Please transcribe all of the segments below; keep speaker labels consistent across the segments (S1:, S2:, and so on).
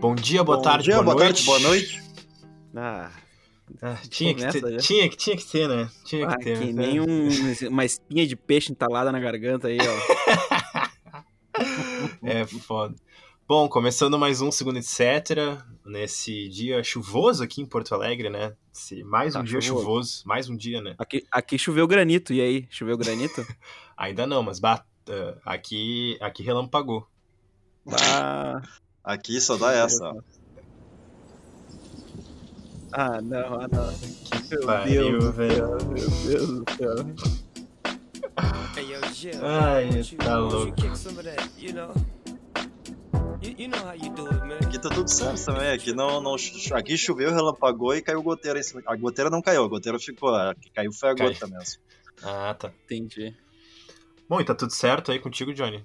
S1: Bom dia, boa
S2: Bom
S1: tarde,
S2: dia,
S1: boa,
S2: boa
S1: noite.
S2: tarde, boa noite.
S3: Ah,
S1: Ah, tinha, que ter,
S3: já.
S1: tinha, que- tinha que ter, né? Tinha
S3: ah,
S1: que ter.
S3: que
S1: né?
S3: nem um- uma espinha de peixe entalada na garganta aí, ó.
S1: É foda. Bom, começando mais um Segundo Etc. Nesse dia chuvoso aqui em Porto Alegre, né? Esse, mais um
S3: Tá
S1: dia
S3: chuvoso.
S1: chuvoso, mais um dia, né?
S3: Aqui, aqui choveu granito, e aí? Choveu granito?
S1: Ainda não, mas bah, aqui, aqui relampagou.
S3: Ah,
S2: Aqui só dá essa. ó.
S3: ah não, ah não. Meu
S1: Pariu,
S3: Deus
S1: velho.
S3: meu Deus do céu.
S1: Ai, tá louco.
S2: Aqui tá tudo certo também. Aqui não, não aqui choveu, relampagou e caiu goteira em cima. A goteira não caiu, a goteira ficou. A que caiu foi a
S1: Cai.
S2: gota mesmo.
S1: Ah, tá.
S3: Entendi.
S1: Bom, e tá tudo certo aí contigo, Johnny?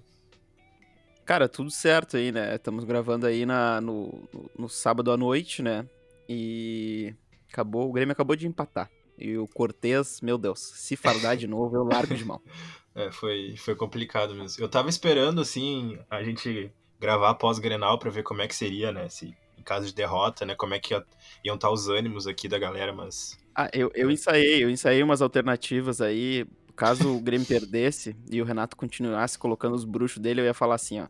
S3: Cara, tudo certo aí, né? Estamos gravando aí na, no, no, no sábado à noite, né? E acabou, o Grêmio acabou de empatar. E o Cortez, meu Deus, se fardar de novo, eu largo de mão.
S1: É, foi, foi complicado mesmo. Eu tava esperando, assim, a gente gravar após Grenal pra ver como é que seria, né? Se, em caso de derrota, né? Como é que ia- iam estar os ânimos aqui da galera, mas.
S3: Ah, eu, eu ensaiei, eu ensaiei umas alternativas aí. Caso o Grêmio perdesse e o Renato continuasse colocando os bruxos dele, eu ia falar assim, ó.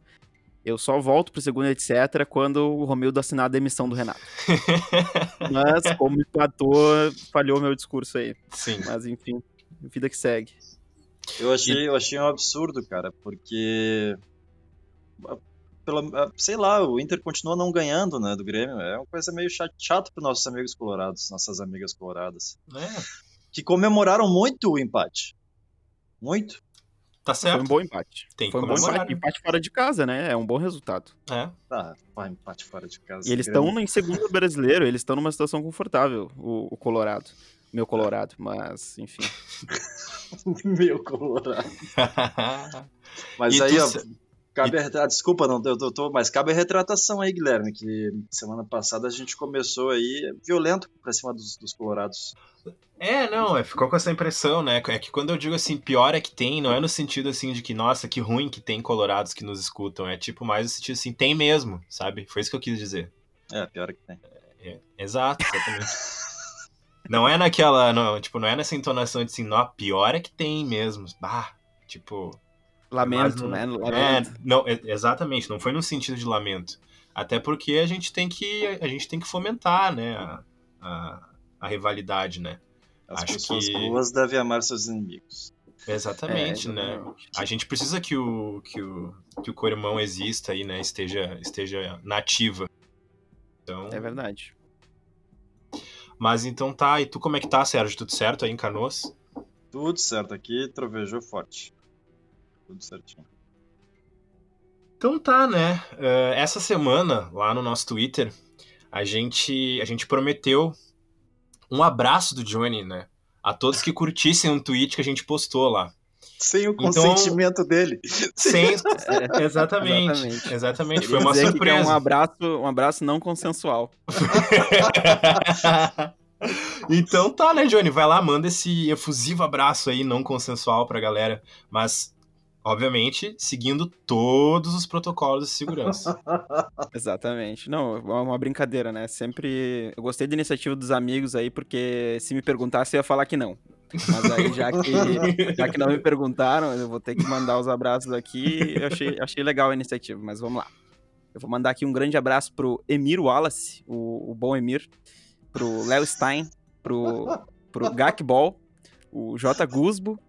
S3: Eu só volto pro segundo, etc., quando o Romildo assinar a demissão do Renato. Mas, como empatou, falhou meu discurso aí.
S1: Sim.
S3: Mas, enfim, vida que segue.
S2: Eu achei, eu achei um absurdo, cara, porque. Pela, sei lá, o Inter continua não ganhando, né, do Grêmio. É uma coisa meio chato, chato para nossos amigos colorados, nossas amigas coloradas.
S1: É,
S2: Que comemoraram muito o empate. Muito.
S1: tá
S3: Foi um
S1: certo.
S3: bom empate.
S1: Tem
S3: Foi um bom empate.
S1: né?
S3: Empate fora de casa, né? É um bom resultado.
S1: É.
S2: Tá, vai, empate fora de casa.
S3: E eles estão em segundo brasileiro, eles estão numa situação confortável, o, o Colorado. Meu Colorado, mas, enfim.
S2: Meu colorado. Mas
S1: E
S2: aí,
S1: tu
S2: ó, cabe a desculpa, não, eu tô, mas cabe a retratação aí, Guilherme, que semana passada a gente começou aí violento pra cima dos, dos colorados.
S1: É, não, é, ficou com essa impressão, né? É que quando eu digo assim, pior é que tem, não é no sentido assim de que, nossa, que ruim que tem colorados que nos escutam. É tipo mais no sentido assim, tem mesmo, sabe? Foi isso que eu quis dizer.
S2: É, pior que tem.
S1: É, exato, exatamente. não é naquela, não, tipo, não é nessa entonação de assim, não, pior é que tem mesmo. Bah, tipo.
S3: Lamento,
S1: mas
S3: né?
S1: não-
S3: Lamento.
S1: É, não, é- exatamente, não foi no sentido de lamento. Até porque a gente tem que, a gente tem que fomentar, né, a, a, a rivalidade, né?
S2: As
S1: Acho
S2: pessoas
S1: que-
S2: boas devem amar seus inimigos.
S1: Exatamente,
S3: É,
S1: né? A gente precisa que o, que o, que o Corimão exista aí, né? Esteja, esteja nativa. Então,
S3: É verdade.
S1: mas então tá, e tu como é que tá, Sérgio? Tudo certo aí em Canoas?
S2: Tudo certo aqui, trovejou forte. Tudo certinho.
S1: Então tá, né? Eh, essa semana, lá no nosso Twitter, a gente, a gente prometeu um abraço do Johnny, né? A todos que curtissem um tweet que a gente postou lá.
S2: Sem o
S1: Então-
S2: consentimento dele.
S1: Sem...
S3: É,
S1: exatamente.
S3: exatamente.
S1: Exatamente. Foi uma
S3: dizer que é
S1: surpresa.
S3: um abraço, um abraço não consensual.
S1: então tá, né, Johnny? Vai lá, manda esse efusivo abraço aí, não consensual pra galera. Mas, obviamente, seguindo todos os protocolos de segurança.
S3: Exatamente. Não, é uma brincadeira, né? Sempre. Eu gostei da iniciativa dos amigos aí, porque se me perguntasse, eu ia falar que não. Mas aí, já que, já que não me perguntaram, eu vou ter que mandar os abraços aqui. Eu achei, achei legal a iniciativa, mas vamos lá. Eu vou mandar aqui um grande abraço pro Emir Wallace, o, o bom Emir, pro Léo Stein, pro, pro Gak Ball, o J. Gusbo,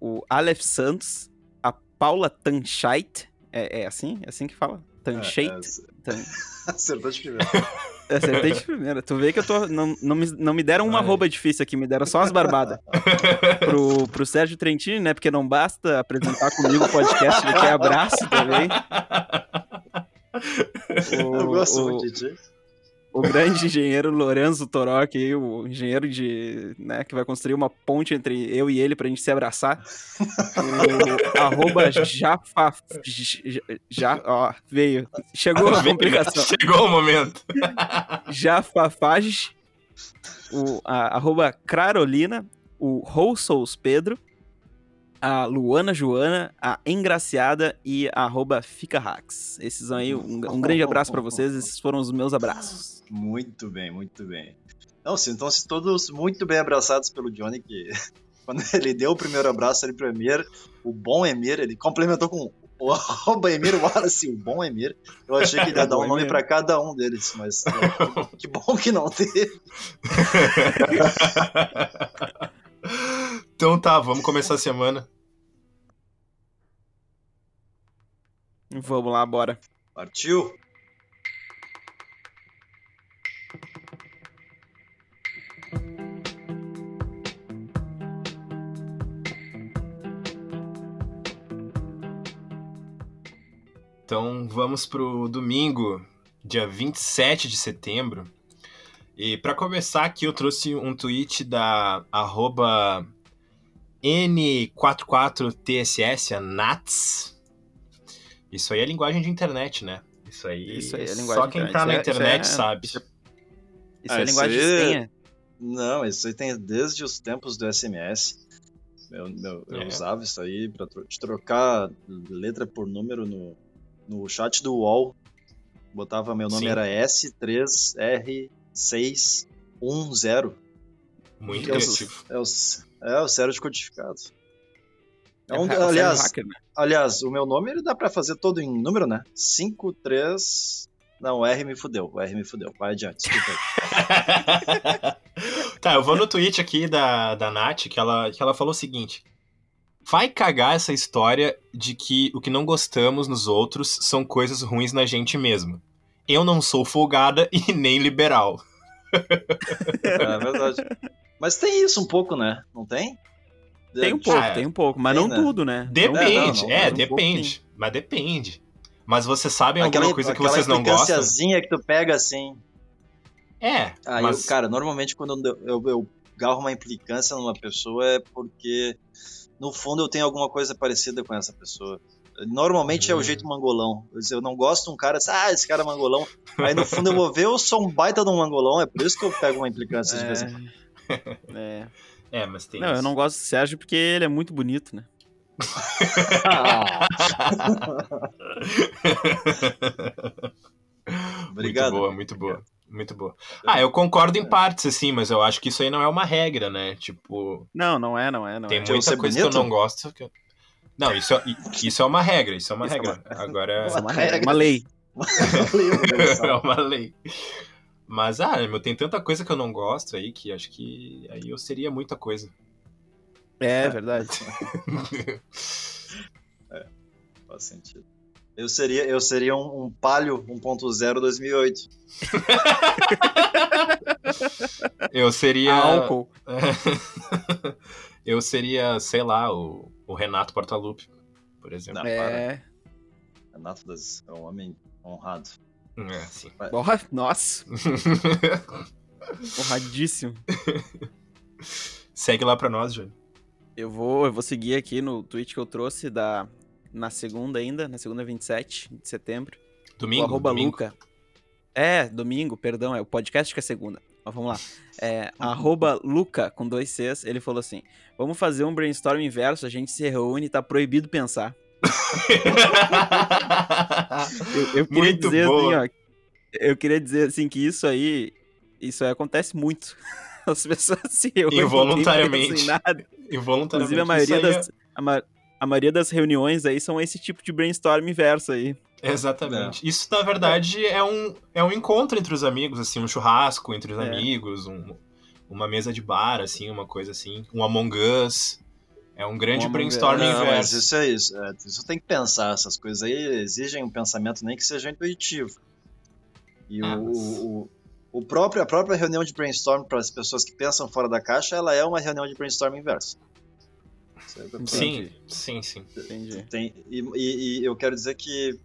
S3: o Aleph Santos, Paula Tanchait. É, é assim? É assim que fala? Tanchait?
S2: É,
S3: Tan-
S2: Acertou de primeira.
S3: Acertei de primeira. Tu vê que eu tô. Não, não, me, não me deram uma
S1: Ai.
S3: arroba difícil aqui, me deram só as barbadas. Pro, pro Sérgio Trentini, né? Porque não basta apresentar comigo o podcast, ele quer abraço também. O,
S2: Eu gosto
S3: o-
S2: muito ti.
S3: O grande engenheiro Lorenzo Torok, o engenheiro de, né, que vai construir uma ponte entre eu e ele pra gente se abraçar. O arroba Jafa, j- já, ó, veio. Chegou a complicação.
S1: Chegou o momento.
S3: Jafafage, o a, arroba Carolina, o Roussos Pedro, a Luana Joana, a Engraciada e a arroba Fica Hacks. Esses aí, um, um grande abraço pra vocês, esses foram os meus abraços.
S2: Muito bem, muito bem. Não, sintam-se todos muito bem abraçados pelo Johnny, que quando ele deu o primeiro abraço ali pro Emir, o bom Emir, ele complementou com o arroba Emir Wallace, o bom Emir. Eu achei que ele ia dar um nome pra cada um deles, mas é, que bom que não teve.
S1: Então tá, vamos começar a semana.
S3: Vamos lá, bora.
S2: Partiu?
S1: Então vamos pro domingo, dia 27 de setembro. E para começar aqui eu trouxe um tweet da arroba N44TSS, a Nats. Isso aí é linguagem de internet, né? Isso aí,
S3: Isso aí é linguagem
S1: só
S3: de
S1: quem
S3: internet.
S1: tá na
S3: é- isso
S1: internet
S3: é-
S1: sabe.
S3: isso é- Isso
S2: Ah,
S3: é
S2: isso
S3: linguagem de
S2: aí-
S3: senha.
S2: Não, isso aí tem desde os tempos do SMS. Eu, eu- eu
S1: É.
S2: usava isso aí pra tro- de trocar letra por número no, no chat do UOL. Botava meu nome
S1: Sim.
S2: era S3R610.
S1: Muito criativo.
S2: É o, s- é o sério de codificado. É
S3: É
S2: um-
S3: Sérgio
S2: aliás,
S3: Hacker, né?
S2: aliás, o meu nome ele dá pra fazer todo em número, né? 53. Não, o R me fudeu. O R me fudeu. Vai adiante, desculpa aí.
S1: tá, eu vou no tweet aqui da, da Nath, que ela, que ela falou o seguinte. Vai cagar essa história de que o que não gostamos nos outros são coisas ruins na gente mesmo. Eu não sou folgada e nem liberal.
S2: É verdade. Mas tem isso um pouco, né? Não tem?
S3: Tem um pouco,
S1: Ah, é.
S3: tem um pouco, mas
S2: Tem,
S3: não
S2: né?
S3: tudo, né?
S1: Depende,
S2: não,
S1: é,
S2: mas um
S1: depende. Mas depende. Mas vocês sabem alguma
S2: Aquela,
S1: coisa que
S2: aquela
S1: vocês não gostam?
S2: implicânciazinha que tu pega assim.
S1: É,
S2: Aí,
S1: mas...
S2: eu, cara, normalmente quando eu, eu, eu garro uma implicância numa pessoa é porque, no fundo, eu tenho alguma coisa parecida com essa pessoa. Normalmente é
S1: Hum.
S2: o jeito mangolão. Eu, não gosto de um cara, ah, esse cara é mangolão. Aí no fundo eu vou ver, eu sou um baita de um mangolão, é por isso que eu pego uma implicância de vez em quando.
S3: É.
S1: É, mas tem
S3: Não, eu
S1: isso.
S3: não gosto do Sérgio porque ele é muito bonito, né?
S2: Ah, Obrigado.
S1: Muito boa, muito boa. Muito boa. Ah, eu concordo em partes, assim, mas eu acho que isso aí não é uma regra, né? Tipo,
S3: Não, não é, não é, não
S1: tem
S3: é.
S2: De eu
S1: muita coisa que eu
S2: bonito?
S1: não gosto. que eu- Não, isso é, isso é uma regra, isso é uma
S3: Isso é
S1: regra. Agora
S3: Isso é uma,
S2: regra.
S3: regra, uma lei.
S1: é uma lei. Mas, ah, meu, tem tanta coisa que eu não gosto aí que acho que aí eu seria muita coisa.
S3: É verdade.
S2: Faz sentido. Eu seria, eu seria um, um Palio 1.0 2008.
S1: Eu seria.
S3: Álcool.
S1: eu seria, sei lá, o, o Renato Portaluppi, por exemplo.
S2: Não,
S3: É.
S2: Renato das, é um homem honrado.
S1: É, assim.
S3: Porra, nossa, honradíssimo.
S1: Segue lá pra nós, Júlio.
S3: Eu vou, eu vou seguir aqui no tweet que eu trouxe da, na segunda ainda, na segunda 27 de setembro.
S1: Domingo?
S3: arroba
S1: domingo.
S3: Luca. É, domingo, perdão, é o podcast que é segunda. Mas vamos lá. É, arroba Luca, com dois Cs, ele falou assim: vamos fazer um brainstorm inverso, a gente se reúne e tá proibido pensar. Eu, eu queria
S1: Muito
S3: dizer
S1: boa.
S3: assim, ó. Eu queria dizer assim que isso aí, isso aí acontece muito. As pessoas se reúnem
S1: Involuntariamente.
S3: nada.
S1: Involuntariamente.
S3: Inclusive, a maioria, das, a, ma- a maioria das reuniões aí são esse tipo de brainstorm inverso aí.
S1: é- Exatamente. Isso, na verdade, é um, é um encontro entre os amigos, assim, um churrasco entre os
S3: É.
S1: amigos, um- uma mesa de bar, assim, uma coisa assim, um Among Us. É um grande
S3: Us.
S1: brainstorm
S2: Não, mas
S1: inverso.
S2: isso é isso. É, isso tem que pensar. Essas coisas aí exigem um pensamento nem que seja intuitivo. E
S1: Ah,
S2: o,
S1: mas-
S2: o, o próprio, a própria reunião de brainstorm para as pessoas que pensam fora da caixa, ela é uma reunião de brainstorm inverso. É
S1: Sim, sim, sim.
S3: Entendi.
S2: Tem, e, e- e eu quero dizer que,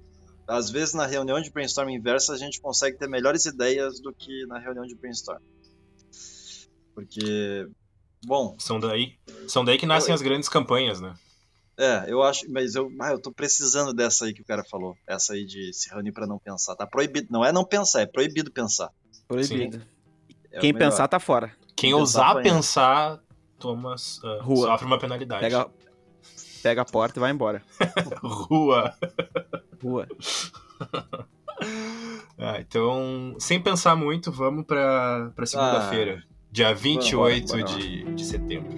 S2: às vezes, na reunião de brainstorm inversa, a gente consegue ter melhores ideias do que na reunião de brainstorm. Porque, bom,
S1: São daí, são daí que nascem as grandes campanhas, né?
S2: é, eu acho, mas eu, ah, eu tô precisando dessa aí que o cara falou. Essa aí de se reunir pra não pensar. Tá proibido, não é não pensar, é proibido pensar.
S3: Proibido.
S2: É
S3: Quem pensar tá fora.
S1: Quem
S2: Pensar
S1: ousar
S2: apanha.
S1: pensar, toma, ah,
S3: Rua.
S1: sofre uma penalidade.
S3: Pega, pega a porta e vai embora.
S1: Rua.
S3: Rua.
S1: Ah, então, sem pensar muito, vamos pra, pra segunda-feira. Dia 28
S2: bora, bora.
S1: de, de setembro.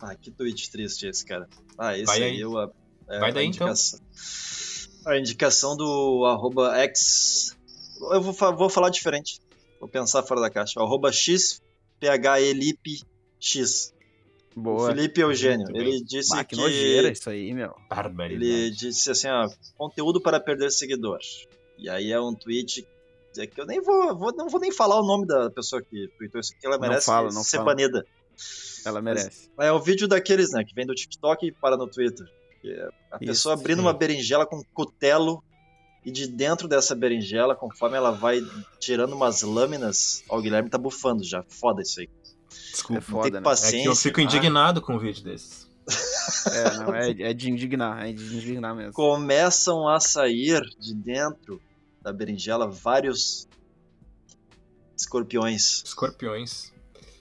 S2: Ah, que tweet triste esse, cara. Ah, esse
S1: Vai
S2: aí,
S1: aí.
S2: eu. a- é,
S1: Vai
S2: a
S1: daí, então.
S2: indicação- A indicação do arroba X. Eu vou, vou falar diferente. Vou pensar fora da caixa. Arroba X PHELIP X. O
S3: Boa.
S2: Felipe Eugênio.
S1: Muito bem.
S2: Ele disse
S3: Ah, que
S2: que.
S3: nojeira isso aí, meu.
S1: Barbaridade.
S2: Ele disse assim, ó, conteúdo para perder seguidor. E aí é um tweet é que eu nem vou, vou- não vou nem falar o nome da pessoa que tweetou isso aqui, ela
S3: Não
S2: merece
S3: fala, não
S2: ser
S3: fala.
S2: banida.
S3: Ela merece.
S2: É o vídeo daqueles, né, que vem do TikTok e para no Twitter. É a
S3: Isso,
S2: pessoa abrindo
S1: sim.
S2: uma berinjela com cutelo e de dentro dessa berinjela, conforme ela vai tirando umas lâminas, ó, o Guilherme tá bufando já. Foda isso aí.
S1: Desculpa.
S3: É foda, né?
S1: É
S2: paciência.
S1: que eu fico indignado com um vídeo desses.
S3: É, não, é, é de indignar, é de indignar mesmo.
S2: Começam a sair de dentro da berinjela vários escorpiões.
S1: Escorpiões.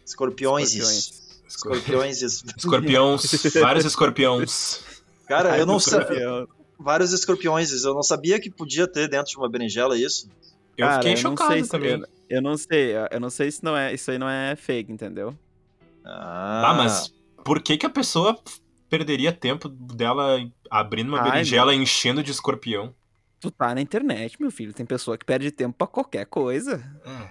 S2: Escorpiões.
S3: Escorpiões.
S1: Escor-
S2: Escorpiões. isso.
S1: Escorpiões. vários escorpiões.
S2: Cara, eu não sei. Vários escorpiões. Eu não sabia que podia ter dentro de uma berinjela isso.
S1: Eu
S3: Cara,
S1: fiquei
S3: eu não
S1: chocado
S3: sei se-
S1: também.
S3: Eu, eu não sei, eu não sei se não é, isso aí não é fake, entendeu?
S2: Ah,
S1: Ah, mas por que que a pessoa perderia tempo dela abrindo uma
S3: Ai,
S1: berinjela e enchendo de escorpião?
S3: Tu tá na internet, meu filho. Tem pessoa que perde tempo pra qualquer coisa.
S1: É,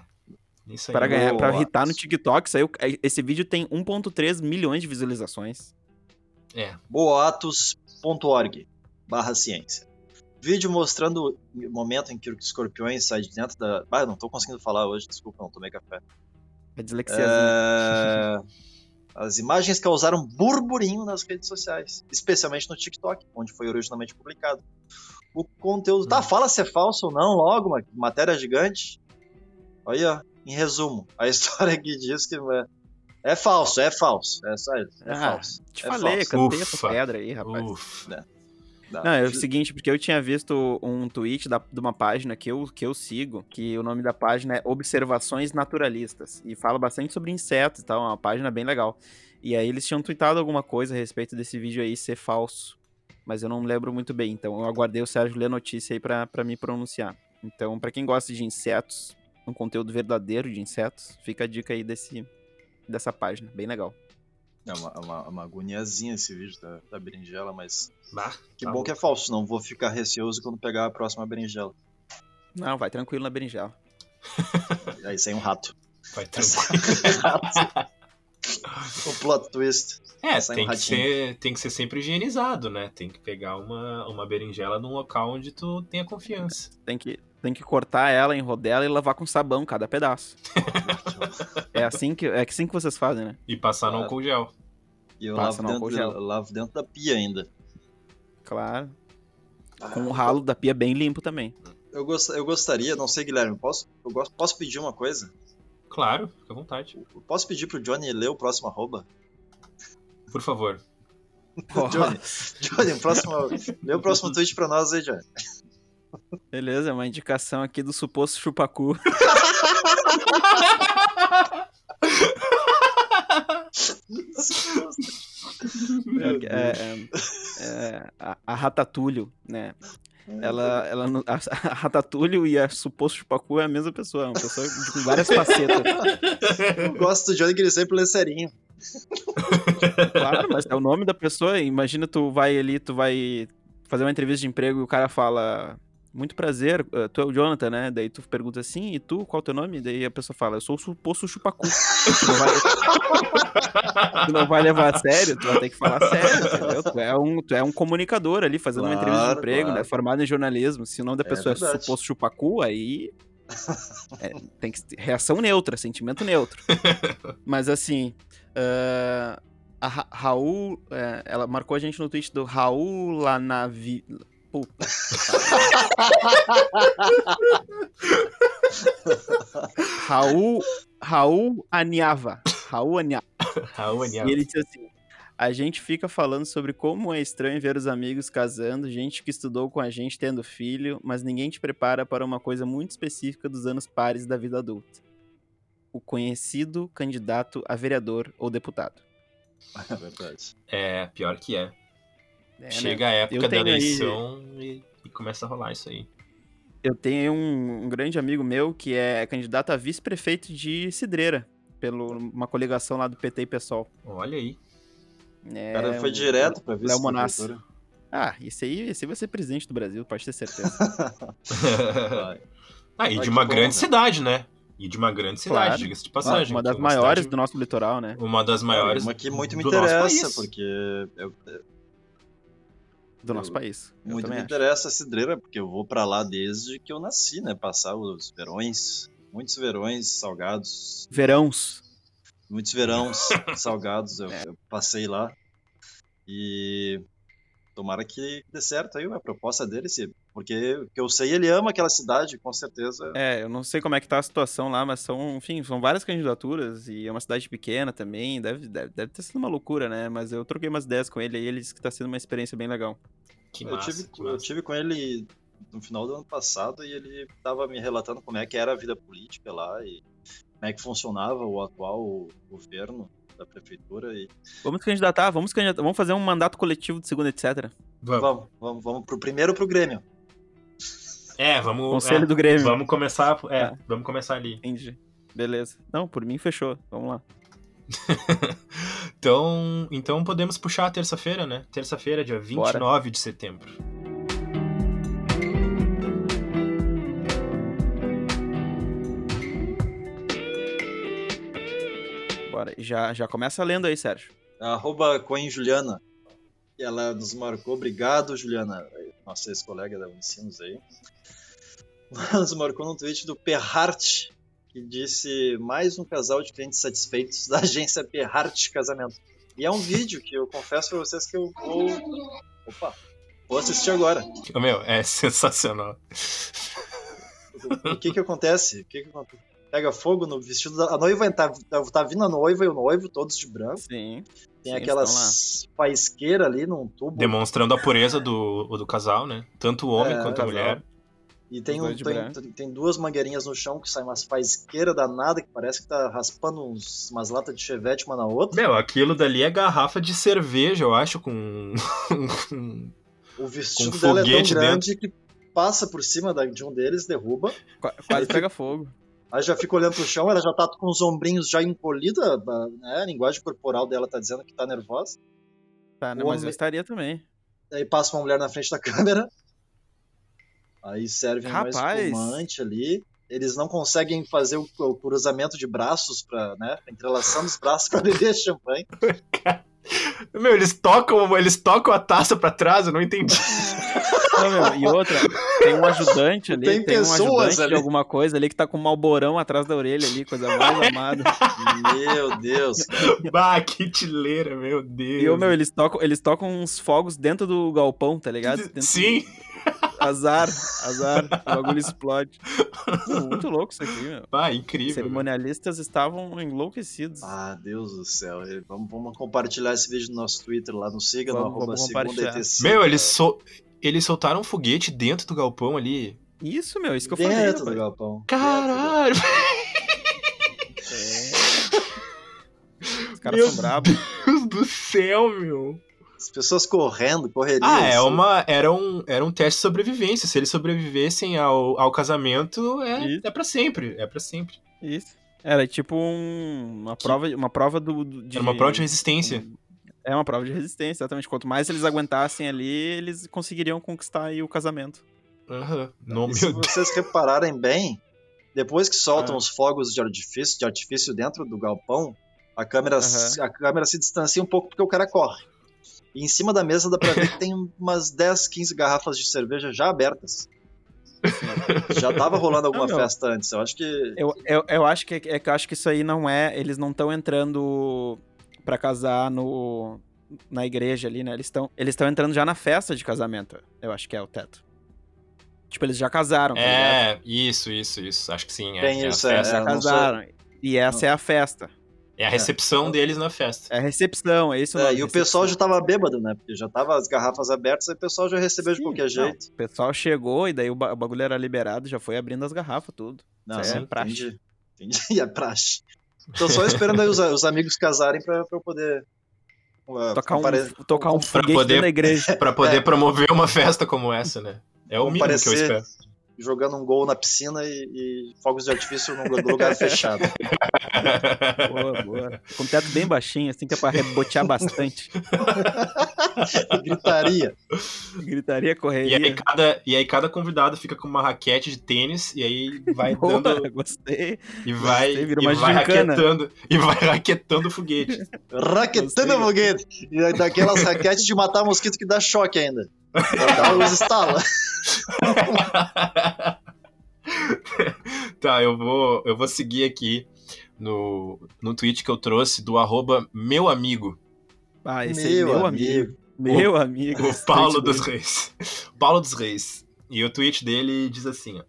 S1: isso aí.
S3: Pra ganhar, pra
S2: boa.
S3: irritar no TikTok. Saiu, esse vídeo tem 1.3 milhões de visualizações.
S1: É,
S2: boatos.org barra ciência. Vídeo mostrando o momento em que os escorpiões saem de dentro da. Ah, eu não tô conseguindo falar hoje, desculpa, não tomei café.
S3: É dislexia.
S2: É, As imagens causaram burburinho nas redes sociais, especialmente no TikTok, onde foi originalmente publicado. O conteúdo. Tá, fala se é falso ou não, logo, uma matéria gigante. Olha, em resumo, a história aqui diz que é, é falso, é falso. É só isso, é
S3: Ah,
S2: falso.
S3: Te
S2: é
S3: falei,
S2: falso.
S3: cantei essa
S1: Ufa.
S3: pedra aí, rapaz.
S1: ufa.
S3: Não, é o seguinte, porque eu tinha visto um tweet da- de uma página que eu, que eu sigo, que o nome da página é Observações Naturalistas, e fala bastante sobre insetos e tal, é uma página bem legal. E aí eles tinham tweetado alguma coisa a respeito desse vídeo aí ser falso, mas eu não lembro muito bem, então eu aguardei o Sérgio ler a notícia aí pra, pra me pronunciar. Então, pra quem gosta de insetos, um conteúdo verdadeiro de insetos, fica a dica aí desse, dessa página, bem legal.
S2: É uma, uma, uma agoniazinha esse vídeo da, da berinjela, mas
S1: Bah,
S2: que
S1: tá
S2: bom que é falso, não vou ficar receoso quando pegar a próxima berinjela.
S3: Não, vai tranquilo na berinjela.
S2: Aí sai um rato.
S1: Vai tranquilo.
S2: um o plot twist.
S1: É,
S2: Sai um
S1: tem que, ser, tem que ser sempre higienizado, né? Tem que pegar uma, uma berinjela num local onde tu tenha confiança.
S3: Tem que, tem que cortar ela em rodela e lavar com sabão cada pedaço. É assim que, é assim que vocês fazem, né?
S1: E passar no
S2: Claro.
S1: álcool gel.
S2: E eu
S3: Passa
S2: lavo
S3: no
S2: dentro,
S3: gel.
S2: lavo dentro da pia ainda.
S3: Claro. Com o ralo da pia bem limpo também.
S2: Eu, gost, eu gostaria, não sei, Guilherme, posso, eu gosto, posso pedir uma coisa?
S1: Claro, fica à vontade.
S2: Eu posso pedir pro Johnny ler o próximo arroba?
S1: Por favor.
S2: Johnny, Johnny, próximo, lê o próximo tweet pra nós aí, Johnny.
S3: Beleza, é uma indicação aqui do suposto chupacu. É, é, é, a, a Ratatulho, né? Ela, ela, a, a Ratatulho e a suposto chupacu é a mesma pessoa, é uma pessoa com várias facetas.
S2: Eu gosto do Johnny que ele sempre lê serinho.
S3: Claro, mas é o nome da pessoa. Imagina tu vai ali, tu vai fazer uma entrevista de emprego e o cara fala. Muito prazer, eh, tu é o Jonathan, né? Daí tu pergunta assim, e tu, qual é o teu nome? Daí a pessoa fala, eu sou o suposto chupacu. tu, não vai... tu não vai levar a sério, tu vai ter que falar sério, entendeu? Tu é um, tu é um comunicador ali, fazendo uma entrevista de
S2: Claro,
S3: emprego,
S2: claro.
S3: né? Formado em jornalismo. Se o nome da
S2: É
S3: pessoa é, suposto chupacu, aí... é, tem que reação neutra, sentimento neutro. Mas assim, ah, a Ra- Raul, é, ela marcou a gente no tweet do Raul Lanavi. Puta. Raul, Raul Aniava. Raul Aniava.
S1: Raul
S3: E ele disse assim: A gente fica falando sobre como é estranho ver os amigos casando, gente que estudou com a gente tendo filho, mas ninguém te prepara para uma coisa muito específica dos anos pares da vida adulta. O conhecido candidato a vereador ou deputado.
S2: É verdade.
S1: É, pior que é.
S3: É, né?
S1: Chega a época da
S3: tenho aí-
S1: eleição e, e começa a rolar isso aí.
S3: Eu tenho um, um grande amigo meu que é candidato a vice-prefeito de Cidreira, pela uma coligação lá do PT e PSOL.
S1: Olha aí.
S3: É,
S2: O cara foi direto pra vice-prefeitura.
S3: Ah, esse aí, esse aí vai ser presidente do Brasil, pode ter certeza.
S1: Ah, e de uma grande
S2: né?
S1: cidade, né? E de uma grande cidade,
S3: Claro.
S1: diga-se de passagem.
S3: uma
S1: que é
S3: das maiores
S1: cidade-
S3: do nosso litoral, né?
S1: Uma das maiores.
S2: Uma que muito me interessa, porque eu,
S3: Do nosso
S2: Eu-
S3: país. Eu
S2: muito me
S3: acho.
S2: interessa a cidreira, porque eu vou pra lá desde que eu nasci, né? Passar os verões, muitos verões salgados,
S3: Verãos.
S2: muitos verões salgados eu,
S3: É.
S2: eu passei lá. E tomara que dê certo aí a proposta dele, se- porque o que eu sei, ele ama aquela cidade, com certeza.
S3: É, eu não sei como é que tá a situação lá, mas são, enfim, são várias candidaturas e é uma cidade pequena também, deve, deve, deve ter sido uma loucura, né? Mas eu troquei umas ideias com ele e ele disse que tá sendo uma experiência bem legal.
S1: Que
S2: eu,
S1: massa,
S2: tive,
S1: que
S2: eu
S1: massa.
S2: tive com ele no final do ano passado e ele tava me relatando como é que era a vida política lá e como é que funcionava o atual governo da prefeitura e
S3: Vamos candidatar, vamos candidatar, vamos fazer um mandato coletivo de segunda, etc.
S1: Vamos.
S2: vamos, vamos, vamos pro primeiro pro Grêmio.
S1: É, vamos.
S3: Conselho
S1: é,
S3: do Grêmio.
S1: Vamos começar. É,
S3: É.
S1: vamos começar ali.
S3: Entendi. Beleza. Não, por mim fechou. Vamos lá.
S1: Então, então podemos puxar a terça-feira, né? Terça-feira, dia 29 de setembro.
S3: Bora. Já, já começa lendo aí, Sérgio.
S2: Arroba Coen Juliana. E ela nos marcou. Obrigado, Juliana. Nossa ex-colega da Unicinos aí. Nos marcou num tweet do Perhart, que disse mais um casal de clientes satisfeitos da agência Perhart Casamento. E é um vídeo que eu confesso pra vocês que eu vou. Opa! Vou assistir agora.
S1: Meu, é sensacional.
S2: O que que acontece? O que que acontece? Pega fogo no vestido da. A noiva tá, tá vindo a noiva e o noivo, todos de branco.
S3: Sim.
S2: Tem
S3: Sim,
S2: aquelas faisqueiras ali num tubo.
S1: Demonstrando a pureza do, do casal, né? Tanto o homem
S2: É,
S1: quanto a mulher.
S2: E tem, um, tem, tem- duas mangueirinhas no chão que saem umas faisqueiras danadas que parece que tá raspando uns, umas latas de chevette uma na outra.
S1: Meu, aquilo dali é garrafa de cerveja, eu acho, com.
S2: O vestido
S1: com
S2: dela é tão grande que passa por cima da- de um deles, derruba.
S3: Qua- Quase pega fogo.
S2: Aí já fica olhando pro chão, ela já tá com os ombrinhos já encolhida, né? A linguagem corporal dela tá dizendo que tá nervosa.
S3: Tá, né?
S2: O
S3: Mas
S2: homem-
S3: eu estaria também.
S2: Aí passa uma mulher na frente da câmera. Aí serve mais
S3: Rapaz.
S2: espumante ali. Eles não conseguem fazer o, o cruzamento de braços para, né? Entrelaçando os braços para beber champanhe.
S1: Meu, eles tocam, eles tocam a taça pra trás, eu não entendi.
S3: Não, meu, e outra, tem um ajudante ali,
S2: Tem
S3: tem, um
S2: pessoas
S3: ajudante
S2: ali.
S3: de alguma coisa ali que tá com um malborão atrás da orelha ali, coisa mais amada.
S2: Meu Deus.
S1: bah, que tileira, meu Deus.
S3: E, meu, eles tocam, eles tocam uns fogos dentro do galpão, tá ligado? Dentro-
S1: Sim,
S3: Azar, azar, o bagulho explode. Muito louco isso aqui, meu. Os
S1: incrível.
S3: cerimonialistas estavam enlouquecidos.
S2: Ah, Deus do céu. Vamos, vamos compartilhar esse vídeo no nosso Twitter lá no Siga, no
S3: Vamos-
S2: arroba
S3: vamos
S2: segunda. ETC.
S1: Meu, eles, sol... eles soltaram um foguete dentro do galpão ali.
S3: Isso, meu, isso que eu falei.
S2: Dentro do galpão.
S1: Caralho!
S3: É. Os caras
S1: Meu
S3: são brabos.
S1: Deus do céu, meu.
S2: As pessoas correndo, correria.
S1: Ah, é
S2: assim.
S1: uma, era, um, era um teste de sobrevivência. Se eles sobrevivessem ao, ao casamento, é,
S3: Isso.
S1: é pra sempre. É pra sempre.
S3: Isso. Era tipo um- uma prova, uma prova do, do- de...
S1: Era uma prova de resistência.
S3: É uma prova de resistência, exatamente. Quanto mais eles aguentassem ali, eles conseguiriam conquistar o casamento.
S1: Não,
S2: E se
S1: Deus.
S2: vocês repararem bem, depois que soltam
S3: Ah.
S2: os fogos de artifício, de artifício dentro do galpão, a câmera,
S3: Aham.
S2: a câmera se distancia um pouco porque o cara corre. E em cima da mesa dá pra ver que tem umas 10, 15 garrafas de cerveja já abertas. Já tava rolando alguma
S3: Ah, meu.
S2: festa antes. Eu acho que.
S3: Eu, eu, eu acho que é que eu acho que isso aí não é. Eles não estão entrando pra casar no na igreja ali, né? Eles estão eles estão entrando já na festa de casamento. Eu acho que é o teto. Tipo, eles já casaram, tá ligado?
S1: É, isso, isso, isso. Acho que sim. É,
S2: Tem
S1: é a
S2: isso, é,
S1: festa.
S3: Já
S2: não sou-
S3: casaram. E essa é a festa.
S1: É a recepção deles na festa.
S3: É a recepção, é isso
S2: É, e o pessoal já tava bêbado, né? Porque já tava as garrafas abertas e o pessoal já recebeu de
S3: Sim,
S2: qualquer
S3: não,
S2: jeito.
S3: O pessoal chegou e daí o, ba- o bagulho era liberado, já foi abrindo as garrafas, tudo.
S2: Não,
S3: Isso é praxe.
S2: entendi. Entendi. E é praxe. Tô só esperando aí os, os amigos casarem pra, pra eu poder. uh,
S3: Tocar um,
S2: compare-
S3: tocar um
S2: pra
S1: poder-
S3: da igreja.
S1: Pra poder
S2: É.
S1: promover uma festa como essa, né? É o mínimo que eu espero.
S2: Jogando um gol na piscina e, e fogos de artifício num lugar fechado.
S3: Boa, boa. Com o teto bem baixinho, assim que é pra rebotear bastante.
S2: Gritaria.
S3: Gritaria,
S1: E aí,
S3: correria.
S1: cada, e aí cada convidado fica com uma raquete de tênis e aí vai
S3: Boa,
S1: dando
S3: gostei.
S1: e vai,
S3: Gostei, vira
S1: e vai
S3: gincana.
S1: raquetando e vai raquetando o foguete.
S2: Raquetando o foguete. E aí daquelas raquetes de matar mosquito que dá choque ainda. Dá os estala.
S1: tá, eu vou eu vou seguir aqui no, no tweet que eu trouxe do arroba meu amigo,
S3: Ah, esse aí, meu amigo. Meu amigo.
S1: o Paulo dos
S3: dele.
S1: Reis. Paulo dos Reis. E o tweet dele diz assim, ó.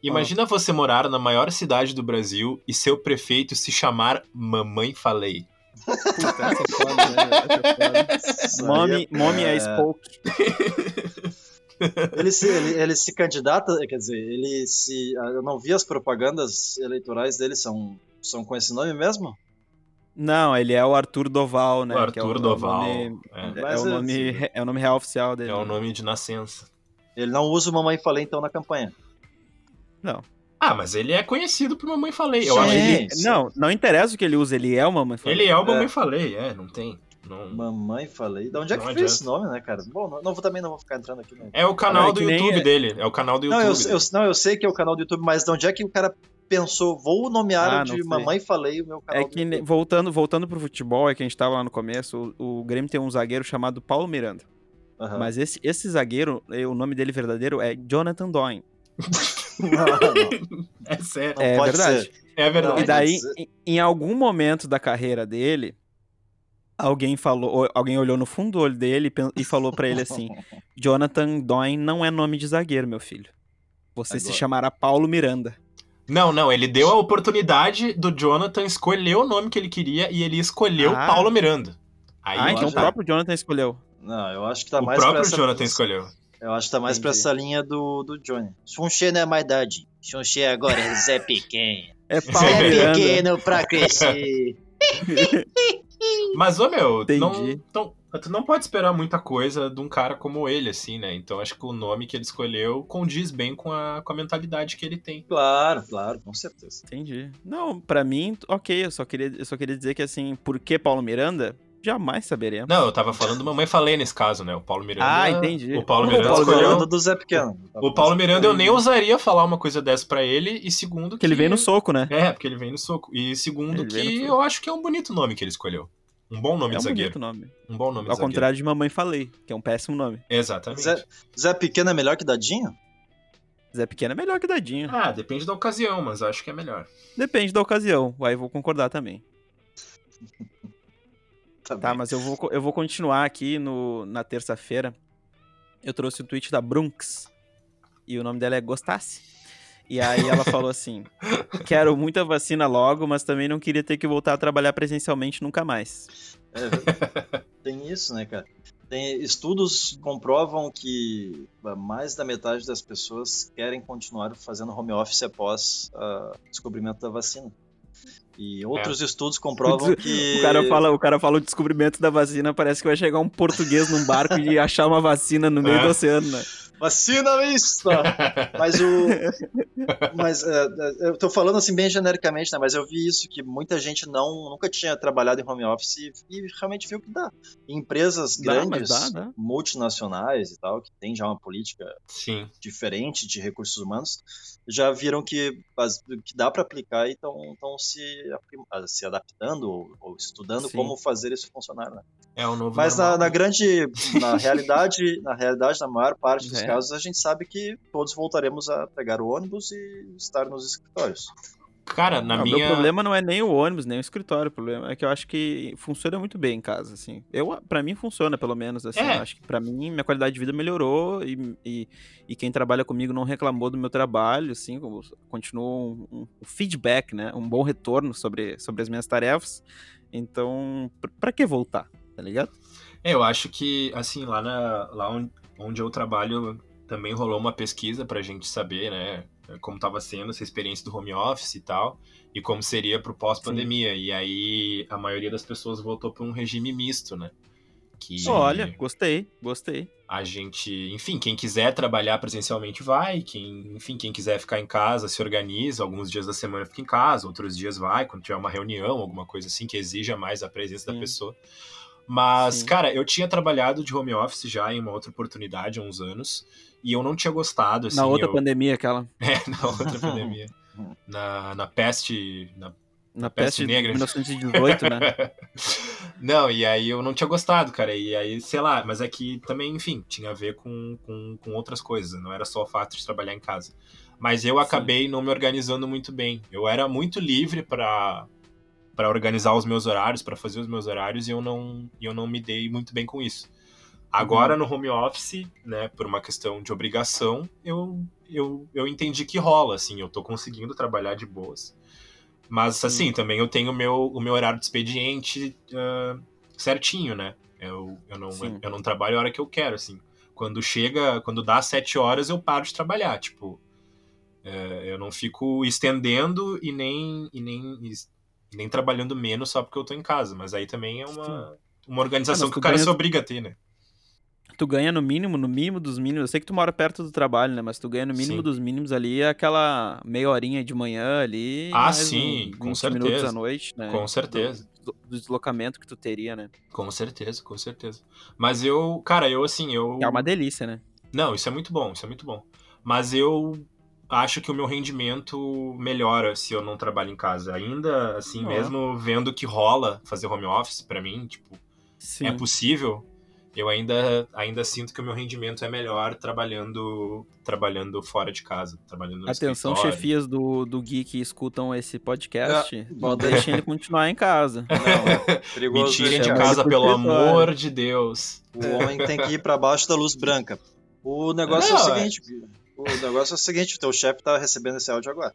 S1: Imagina você morar na maior cidade do Brasil e seu prefeito se chamar Mamãe Falei.
S3: Puta, essa é foda, né? Essa é. Mommy, mommy I spoke.
S2: Ele se, ele, ele se candidata, quer dizer, ele se. Eu não vi as propagandas eleitorais dele, são, são com esse nome mesmo?
S3: Não, ele é o Arthur Doval, né?
S1: o
S3: é
S1: Arthur
S3: é o
S1: Doval.
S3: nome-
S1: É,
S3: É, o
S2: é-
S3: nome, re- é o nome real oficial dele.
S1: é o nome de nascença.
S2: Ele não usa o Mamãe Falei então na campanha.
S1: Ah, mas ele é conhecido por Mamãe Falei. Eu
S2: Sim.
S1: acho que
S3: Ele- não, não interessa o que ele usa, ele é uma mãe falei.
S1: ele é o Mamãe
S2: É.
S1: Falei, é, não tem. Não...
S2: Mamãe Falei. De onde é que
S1: Não
S2: veio
S1: adianta.
S2: esse nome, né, cara? Bom, não, não vou, também não vou ficar entrando aqui. No...
S1: É o canal
S3: Não, é
S1: do YouTube
S3: é-
S1: dele. É o canal do
S2: Não,
S1: YouTube.
S2: eu,
S1: dele.
S2: eu, não, eu sei que é o canal do YouTube, mas de onde é que o cara pensou, vou nomear
S3: Ah,
S2: o
S3: não
S2: de
S3: sei.
S2: Mamãe Falei o meu canal
S3: É que, voltando, voltando pro futebol, é que a gente tava lá no começo, o, o Grêmio tem um zagueiro chamado Paulo Miranda.
S2: Aham.
S3: Mas esse, esse zagueiro, o nome dele verdadeiro é Jonathan Doyne.
S2: Não, não,
S1: É sério.
S2: não
S3: é
S2: pode
S3: verdade.
S2: ser.
S1: É verdade.
S3: E daí, em, em algum momento da carreira dele, alguém falou, ou alguém olhou no fundo do olho dele e e falou pra ele assim: Jonathan Doyne não é nome de zagueiro, meu filho. Você se
S2: Agora.
S3: chamará Paulo Miranda.
S1: Não, não, ele deu a oportunidade do Jonathan escolher o nome que ele queria e ele escolheu
S3: Ah.
S1: Paulo Miranda. Aí
S3: ah, então o
S2: acho-
S3: próprio Jonathan escolheu.
S2: Não, eu acho que tá
S1: o
S2: mais pra
S1: próprio. Jonathan escolheu.
S2: Eu acho que tá mais pra
S3: Entendi.
S2: essa linha do, do Johnny. Xunxê não é mais idade. Xunxê agora é Zé Pequeno.
S3: É Paulo
S1: Zé
S3: Miranda.
S2: Pequeno pra crescer.
S1: Mas, ô meu, tu não,
S3: Entendi.
S1: não- tu não pode esperar muita coisa de um cara como ele, assim, né? Então acho que o nome que ele escolheu condiz bem com a, com a mentalidade que ele tem.
S2: Claro, claro, com certeza.
S3: Entendi. Não, pra mim, ok. Eu só queria, eu só queria dizer que assim, por que Paulo Miranda? Jamais saberemos.
S1: Não, eu tava falando Mamãe Falei nesse caso, né? O Paulo Miranda.
S3: Ah, entendi.
S1: O Paulo
S3: O
S1: Miranda
S3: Paulo
S1: escolheu.
S2: Falando do Zé Pequeno.
S1: O Paulo Miranda eu nem ousaria falar uma coisa dessa pra ele, e segundo
S3: Porque ele vem no soco, né?
S1: É, porque ele vem no soco. E segundo
S3: Ele
S1: que eu acho que é um bonito nome que ele escolheu. Um bom nome
S3: É um
S1: de zagueiro.
S3: bonito nome.
S1: Um bom nome de
S3: Ao
S1: zagueiro.
S3: contrário de Mamãe Falei, que é um péssimo nome.
S1: Exatamente.
S2: Zé, Zé Pequeno é melhor que Dadinho?
S3: Zé Pequeno é melhor que Dadinho.
S1: Ah, depende da ocasião, mas acho que é melhor.
S3: Depende da ocasião. Aí vou concordar também.
S2: Tá,
S3: Tá, mas eu vou, eu vou continuar aqui no, na terça-feira. Eu trouxe o tweet da Brunx. E o nome dela é Gostasse. E aí ela falou assim: Quero muita vacina logo, mas também não queria ter que voltar a trabalhar presencialmente nunca mais.
S2: É, tem isso, né, cara? Tem, estudos comprovam que mais da metade das pessoas querem continuar fazendo home office após o descobrimento da vacina. E outros estudos comprovam que.
S3: O cara, fala, o cara fala o descobrimento da vacina, parece que vai chegar um português num barco e achar uma vacina no meio
S1: É.
S3: do oceano, né?
S2: Vacina vista! Mas o. Mas é, é, eu tô falando assim bem genericamente, né? Mas eu vi isso, que muita gente não nunca tinha trabalhado em home office e, e realmente viu que dá. Em empresas
S3: Dá,
S2: grandes,
S3: dá, dá.
S2: multinacionais e tal, que tem já uma política
S1: Sim.
S2: diferente de recursos humanos, já viram que, que dá para aplicar e estão se, ah, se adaptando ou, ou estudando
S3: Sim.
S2: como fazer isso funcionar. Né?
S1: É o novo
S2: Mas na, na grande, na realidade, na realidade, na maior parte dos
S3: É.
S2: casos, a gente sabe que todos voltaremos a pegar o ônibus e estar nos escritórios.
S1: Cara, na
S3: Não,
S1: minha.
S3: Meu problema não é nem o ônibus, nem o escritório. O problema é que eu acho que funciona muito bem em casa, assim. Eu, pra mim funciona, pelo menos, assim.
S1: É.
S3: Eu acho que pra mim minha qualidade de vida melhorou e, e, e quem trabalha comigo não reclamou do meu trabalho, assim. Continuou um, um- um feedback, né? Um bom retorno sobre, sobre as minhas tarefas. Então, pra que voltar, tá ligado?
S1: É, eu acho que, assim, lá, na, lá onde, onde eu trabalho também rolou uma pesquisa pra gente saber, né, como tava sendo essa experiência do home office e tal, e como seria pro pós-pandemia. E aí a maioria das pessoas voltou pra um regime misto, né? Que
S3: Olha, gostei, gostei.
S1: a gente, enfim, quem quiser trabalhar presencialmente vai, quem, enfim, quem quiser ficar em casa se organiza, alguns dias da semana fica em casa, outros dias vai, quando tiver uma reunião, alguma coisa assim que exija mais a presença da
S3: Sim.
S1: pessoa. Mas,
S3: Sim.
S1: cara, eu tinha trabalhado de home office já em uma outra oportunidade há uns anos, e eu não tinha gostado, assim,
S3: Na outra
S1: eu...
S3: pandemia, aquela.
S1: É, na outra pandemia. Na, na peste, na
S3: Na
S1: Peste
S3: peste de
S1: negra.
S3: 1918, né?
S1: não, e aí eu não tinha gostado, cara. E aí, sei lá, mas é que também, enfim, tinha a ver com, com, com outras coisas. Não era só o fato de trabalhar em casa. Mas eu acabei não me organizando muito bem. Eu era muito livre pra para organizar os meus horários, pra fazer os meus horários, e eu não, eu não me dei muito bem com isso. Agora, no home office, né, por uma questão de obrigação, eu, eu, eu entendi que rola, assim, eu tô conseguindo trabalhar de boas. Mas, assim, também eu tenho o meu, o meu horário de expediente ah, certinho, né? Eu, eu, não,
S3: Sim.
S1: eu não trabalho a hora que eu quero, assim. Quando chega, quando dá sete horas, eu paro de trabalhar, tipo... é, eu não fico estendendo e nem, e nem, nem trabalhando menos só porque eu tô em casa. Mas aí também é uma, uma organização
S3: Ah,
S1: que o cara
S3: ganha-
S1: se obriga a ter, né?
S3: tu ganha no mínimo, no mínimo dos mínimos. Eu sei que tu mora perto do trabalho, né? Mas tu ganha no mínimo
S1: Sim.
S3: dos mínimos ali aquela meia horinha de manhã ali.
S1: Ah, sim,
S3: uns
S1: com
S3: 20 minutos
S1: certeza.
S3: à noite, né?
S1: Com certeza.
S3: Do, do deslocamento que tu teria, né?
S1: Com certeza, com certeza. Mas eu, cara, eu assim, eu.
S3: É uma delícia, né?
S1: Não, isso é muito bom, isso é muito bom. Mas eu acho que o meu rendimento melhora se eu não trabalho em casa. Ainda assim, mesmo vendo que rola fazer home office pra mim, tipo,
S3: Sim.
S1: é possível. Eu ainda, ainda sinto que o meu rendimento é melhor trabalhando trabalhando fora de casa, trabalhando no
S3: Atenção,
S1: escritório.
S3: chefias do, do Gui que escutam esse podcast.
S2: É,
S3: não
S2: bota-
S3: deixem ele continuar em casa.
S2: Não, é perigoso.
S1: Me tirem de casa, pelo
S3: escritório.
S1: amor de Deus.
S2: O homem tem que ir pra baixo da luz branca. O negócio
S1: Não,
S2: é o
S1: é.
S2: O negócio é o seguinte, o teu chefe tá recebendo esse áudio agora.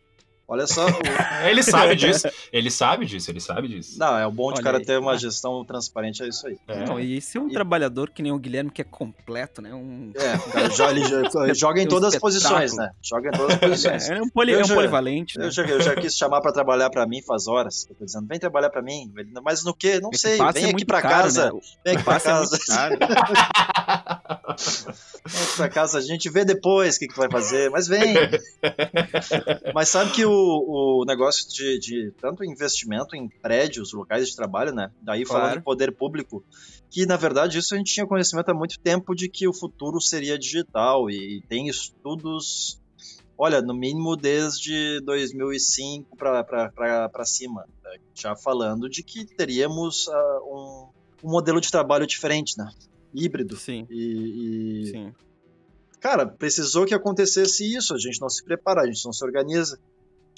S2: Olha só, o-
S1: Ele sabe disso, ele sabe disso, ele sabe disso.
S2: não, é o bom de
S3: Olha
S2: cara
S3: aí.
S2: ter uma gestão transparente, é isso aí.
S1: É.
S3: Não, e ser um
S2: E-
S3: trabalhador que nem o Guilherme, que é completo, né? Um...
S2: É, cara, jo- ele jo- ele joga em todas as posições, né? Joga em todas as posições.
S3: É, é um, poli,
S2: Eu
S3: é um
S2: já-
S3: polivalente, né?
S2: Eu já, eu já quis chamar pra trabalhar pra mim faz horas. Eu tô dizendo, vem trabalhar pra mim. Mas no quê? Não
S3: É que
S2: sei. Vem
S3: é
S2: aqui
S3: muito
S2: pra
S3: caro,
S2: casa.
S3: né?
S2: Vem aqui
S3: O é
S2: casa. Vem aqui pra casa. A gente vê depois o que, que vai fazer. Mas vem. mas sabe que o, o negócio de, de tanto investimento em prédios, locais de trabalho, né? Daí falando
S3: Claro.
S2: de poder público, que na verdade isso a gente tinha conhecimento há muito tempo de que o futuro seria digital e tem estudos, olha, no mínimo desde 2005 para cima, né, já falando de que teríamos ah, um, um modelo de trabalho diferente, né? Híbrido.
S3: Sim,
S2: E, e,
S3: sim.
S2: cara, precisou que acontecesse isso, a gente não se prepara, a gente não se organiza.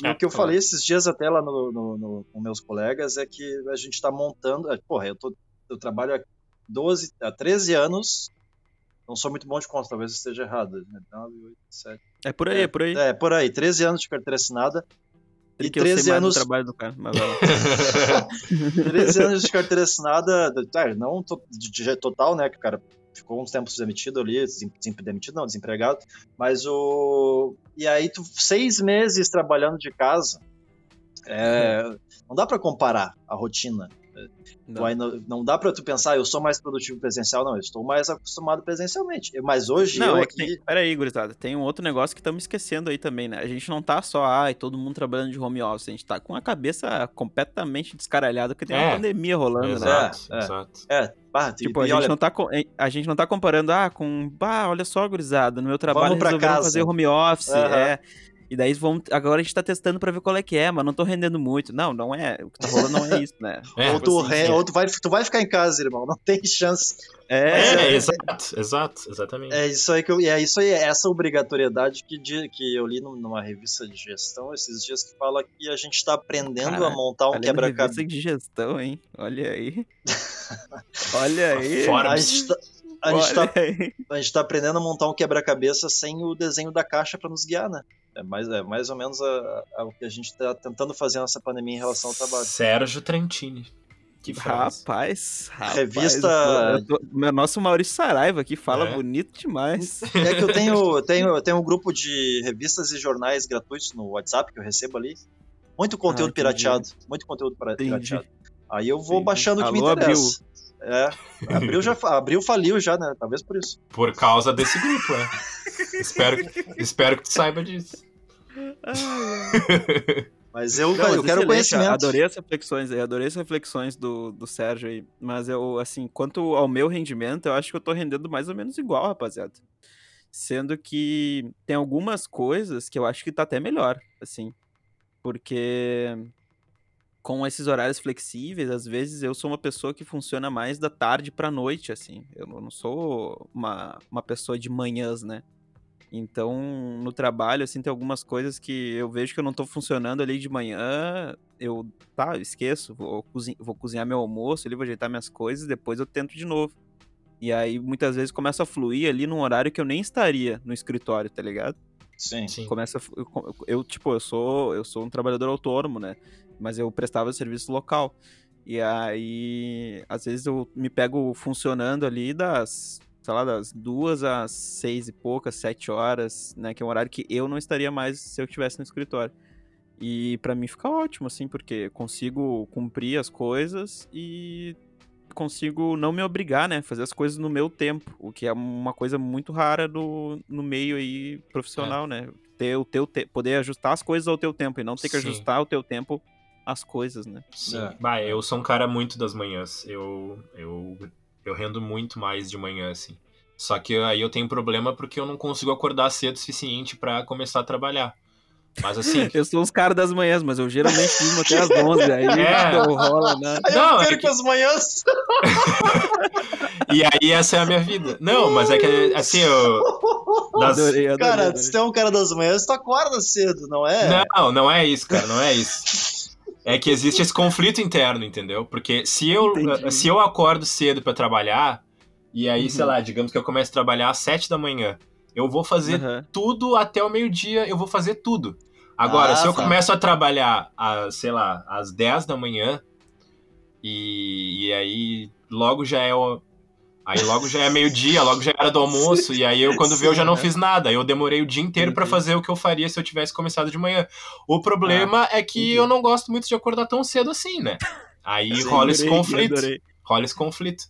S2: E
S1: É,
S2: o que eu
S1: claro.
S2: falei esses dias até lá no, no- no- com meus colegas é que a gente está montando. é, Porra, eu, tô, eu trabalho há 12, há 13 anos. Não sou muito bom de conta, talvez esteja errado. né? 9, 8, 7.
S3: É por aí, é por aí.
S2: É, por aí, 13 anos de carteira assinada.
S3: Tem
S2: e
S3: que eu sei
S2: 13
S3: mais do
S2: anos-
S3: trabalho do cara. Mas vai lá.
S2: 13 anos de carteira assinada, é, não de, de total, né? Que o cara ficou uns tempos demitido ali, demitido não, desempregado. Mas o. E aí, tu, seis meses trabalhando de casa, é, não dá pra comparar a rotina.
S3: Não.
S2: aí não, não dá pra tu pensar, eu sou mais produtivo presencial, não, eu estou mais acostumado presencialmente. Mas hoje
S3: Não,
S2: eu
S3: é
S2: aqui.
S3: que tem... Pera aí, gurizada. Tem um outro negócio que estamos esquecendo aí também, né? A gente não tá só, ai, todo mundo trabalhando de home office. A gente tá com a cabeça completamente descaralhada porque tem uma
S1: É.
S3: pandemia rolando, né?
S1: exato,
S2: É, é.
S1: exato.
S2: É, bah,
S3: Tipo,
S2: e,
S3: a
S2: e
S3: gente,
S2: olha,
S3: não tá, a gente não tá comparando, ah, com, bah, olha só, gurizada, no meu trabalho resolveram
S2: casa.
S3: fazer home office, é. E daí vamos, agora a gente tá testando pra ver qual é que é, mas não tô rendendo muito. Não, não é. O que tá rolando não é isso, né?
S1: É,
S2: ou tu,
S3: assim,
S2: re-
S3: é.
S2: ou tu vai, tu vai ficar em casa, irmão. Não tem chance.
S1: É,
S3: É,
S1: exato, exato, exatamente.
S2: É isso aí que eu, é isso aí, é essa obrigatoriedade que, que eu li num- numa revista de gestão esses dias que fala que a gente tá aprendendo
S3: Cara,
S2: a montar um quebra-cabeça.
S3: de gestão, hein? Olha aí. Olha aí.
S1: Fora-
S2: A gente, tá, a, gente tá, a gente tá aprendendo a montar um quebra-cabeça sem o desenho da caixa pra nos guiar, né? É mais, é mais ou menos a- a- o que a gente tá tentando fazer nessa pandemia em relação ao trabalho.
S1: Sérgio Trentini. Que frase.
S3: Rapaz, rapaz.
S2: Revista-
S3: eu tô- eu tô- meu nosso Maurício Saraiva aqui fala
S1: É.
S3: bonito demais.
S2: É que eu tenho, eu tenho, eu tenho um grupo de revistas e jornais gratuitos no WhatsApp que eu recebo ali. Muito conteúdo
S3: Ah,
S2: pirateado. Muito conteúdo para-
S3: Entendi.
S2: pirateado. Aí eu vou
S3: Entendi.
S2: baixando o que me
S3: Alô,
S2: interessa. É, abriu já abriu faliu já, né? Talvez por isso.
S1: Por causa desse grupo, é. espero, espero que tu saiba disso.
S2: Mas eu,
S3: Não,
S2: eu quero conhecimento.
S3: Adorei as reflexões aí, adorei as reflexões do, do Sérgio aí. Mas eu, assim, quanto ao meu rendimento, eu acho que eu tô rendendo mais ou menos igual, rapaziada. Sendo que tem algumas coisas que eu acho que tá até melhor, assim. Porque com esses horários flexíveis, às vezes eu sou uma pessoa que funciona mais da tarde pra noite, assim. Eu não sou uma, uma pessoa de manhãs, né? Então, no trabalho, assim, tem algumas coisas que eu vejo que eu não tô funcionando ali de manhã, eu, tá, eu esqueço, vou, cozi- vou cozinhar meu almoço ali, vou ajeitar minhas coisas, depois eu tento de novo. E aí, muitas vezes, começa a fluir ali num horário que eu nem estaria no escritório, tá ligado?
S2: Sim.
S1: Sim.
S3: começa eu- eu, tipo eu sou eu sou um trabalhador autônomo né mas eu prestava serviço local e aí às vezes eu me pego funcionando ali das sei lá das duas às seis e poucas sete horas né que é um horário que eu não estaria mais se eu estivesse no escritório e pra mim fica ótimo assim porque consigo cumprir as coisas e consigo não me obrigar, né? Fazer as coisas no meu tempo, o que é uma coisa muito rara no, no meio aí profissional, né? Ter o teu te- poder ajustar as coisas ao teu tempo e não ter que
S1: Sim.
S3: ajustar o teu tempo às coisas, né?
S1: Sim.
S2: É.
S1: Bah, eu sou um cara muito das manhãs. Eu, eu, eu rendo muito mais de manhã, assim. Só que aí eu tenho problema porque eu não consigo acordar cedo o suficiente pra começar a trabalhar. Mas assim.
S3: Eu sou os caras das manhãs, mas eu geralmente durmo até às 11, aí
S1: É.
S3: não rola nada.
S2: Aí
S1: Não,
S2: eu
S1: é
S2: perco
S1: que-
S2: as manhãs.
S1: e aí essa é a minha vida. Não, mas é que assim, eu. das-
S3: Adorei, adorei,
S2: Cara,
S3: adorei.
S2: se tu é um cara das manhãs, tu acorda cedo, não é?
S1: Não, não é isso, cara, não é isso. É que existe esse conflito interno, entendeu? Porque se eu,
S3: Entendi.
S1: se eu acordo cedo pra trabalhar, e aí, sei
S3: Uhum.
S1: lá, digamos que eu começo a trabalhar às sete da manhã, eu vou fazer
S3: Aham.
S1: tudo até o meio-dia, eu vou fazer tudo. Agora,
S2: Ah,
S1: se eu
S2: tá.
S1: começo a trabalhar, às, sei lá, às 10 da manhã, e, e aí logo já é o. Aí logo já é meio-dia, logo já era do almoço, e aí eu, quando vê, eu já não fiz nada. Eu demorei o dia inteiro pra
S3: Entendi.
S1: fazer o que eu faria se eu tivesse começado de manhã. O problema é que
S3: entendi.
S1: eu não gosto muito de acordar tão cedo assim, né? Aí
S2: Sim,
S1: rola esse
S3: Adorei,
S1: conflito
S3: adorei.
S1: rola esse conflito.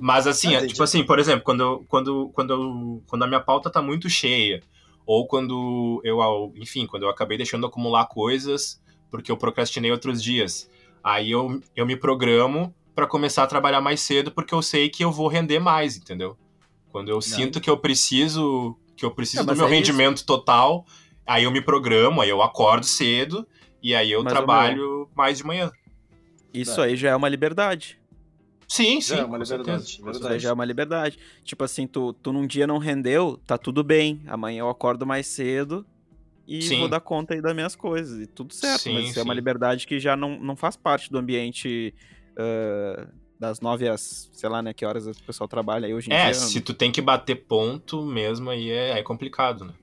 S1: Mas assim,
S2: Ah,
S1: é, tipo assim, por exemplo, quando, eu- quando, quando, eu- quando a minha pauta tá muito cheia, ou quando eu, enfim, quando eu acabei deixando acumular coisas porque eu procrastinei outros dias, aí eu, eu me programo pra começar a trabalhar mais cedo porque eu sei que eu vou render mais, entendeu? Quando eu sinto que eu preciso que eu preciso
S3: É,
S1: do meu
S3: é isso.
S1: rendimento total, aí eu me programo, aí eu acordo cedo e aí eu
S3: Mas,
S1: trabalho mais de manhã.
S3: Isso aí já é uma liberdade.
S1: Sim, sim.
S2: Já é uma liberdade.
S3: Isso aí já é uma liberdade. Tipo assim, tu, tu num dia não rendeu, tá tudo bem. Amanhã eu acordo mais cedo e
S1: Sim.
S3: vou dar conta aí das minhas coisas. E tudo certo.
S1: Sim,
S3: mas isso é uma
S1: sim.
S3: liberdade que já não, não faz parte do ambiente ah, das nove às, sei lá, né, que horas o pessoal trabalha aí hoje em
S1: É,
S3: dia.
S1: se tu tem que bater ponto mesmo, aí é, é complicado, né?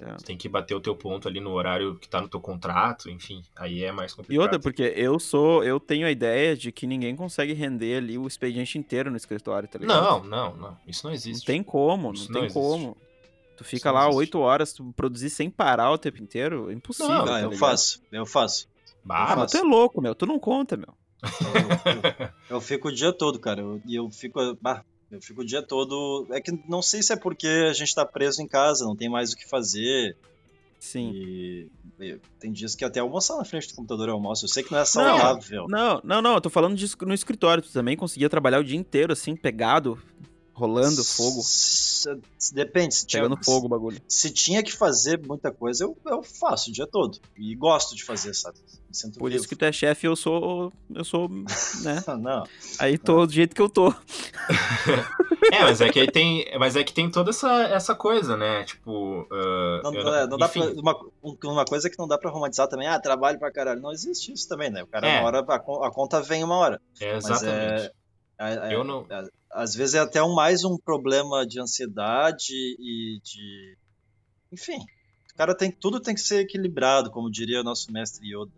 S3: É.
S1: Tu tem que bater o teu ponto ali no horário que tá no teu contrato, enfim, aí é mais
S3: E
S1: complicado.
S3: outra, porque eu sou, eu tenho a ideia de que ninguém consegue render ali o expediente inteiro no escritório, tá ligado?
S1: Não, não, não. Isso não
S3: Não
S1: existe.
S3: tem como, não
S1: não
S3: tem
S1: existe.
S3: como. Tu fica
S1: não
S3: lá oito horas, tu produzir sem parar o tempo inteiro, é impossível.
S1: Não,
S3: tá
S2: eu faço, eu faço.
S1: Bah,
S3: Ah, mas tu é louco, meu. Tu não conta, meu.
S2: Eu, eu- eu fico o dia todo, cara. eu- E eu, fico. bah, eu fico o dia todo. É que não sei se é porque a gente tá preso em casa, não tem mais o que fazer.
S3: Sim.
S2: E, e tem dias que até almoçar na frente do computador eu almoço. Eu sei que não é saudável.
S3: Não, não, não, eu tô falando disso no escritório. Tu também conseguia trabalhar o dia inteiro, assim, pegado, rolando fogo,
S2: Depende, se tinha,
S3: pegando fogo o bagulho.
S2: se tinha que fazer muita coisa, eu, eu faço o dia todo. E gosto de fazer, sabe? Me sinto
S3: Por
S2: vivo.
S3: isso que tu é chefe, eu sou, eu sou, né?
S2: Não,
S3: Aí tô do jeito que eu tô.
S1: É, mas é que aí tem. Mas é que tem toda essa, essa coisa, né? Tipo. ah,
S2: não,
S1: eu
S2: não, é, não dá pra, uma, um- uma coisa que não dá pra romantizar também, ah, trabalho pra caralho. Não existe isso também, né? O cara,
S1: É.
S2: uma hora, a, a conta vem uma hora.
S1: é,
S2: Mas
S1: exatamente.
S2: É- é-
S1: Eu não.
S2: às vezes é até um, mais um problema de ansiedade e de. Enfim, o cara tem tudo tem que ser equilibrado, como diria o nosso mestre Yoda.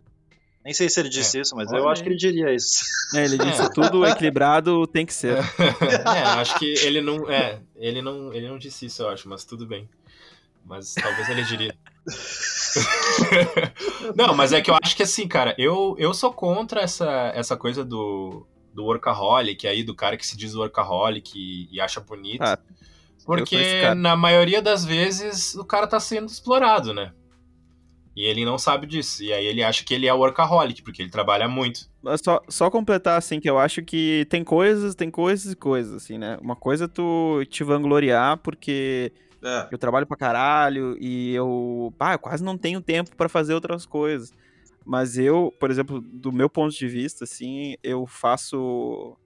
S2: Nem sei se ele disse isso, mas eu acho que ele diria isso.
S3: É, ele disse,
S1: É.
S3: tudo equilibrado tem que ser.
S1: é, acho que ele não. É, ele não, ele não disse isso, eu acho, mas tudo bem. Mas talvez ele diria. não, mas é que eu acho que assim, cara, eu, eu sou contra essa, essa coisa do, do workaholic aí, do cara que se diz workaholic e, e acha bonito.
S3: Ah,
S1: porque na maioria das vezes o cara tá sendo explorado, né? E ele não sabe disso. E aí ele acha que ele é workaholic, porque ele trabalha muito.
S3: Mas Só, só completar, assim, que eu acho que tem coisas, tem coisas e coisas, assim, né? Uma coisa é tu te vangloriar porque
S2: É.
S3: eu trabalho pra caralho e eu, pá, eu quase não tenho tempo pra fazer outras coisas. Mas eu, por exemplo, do meu ponto de vista, assim, eu faço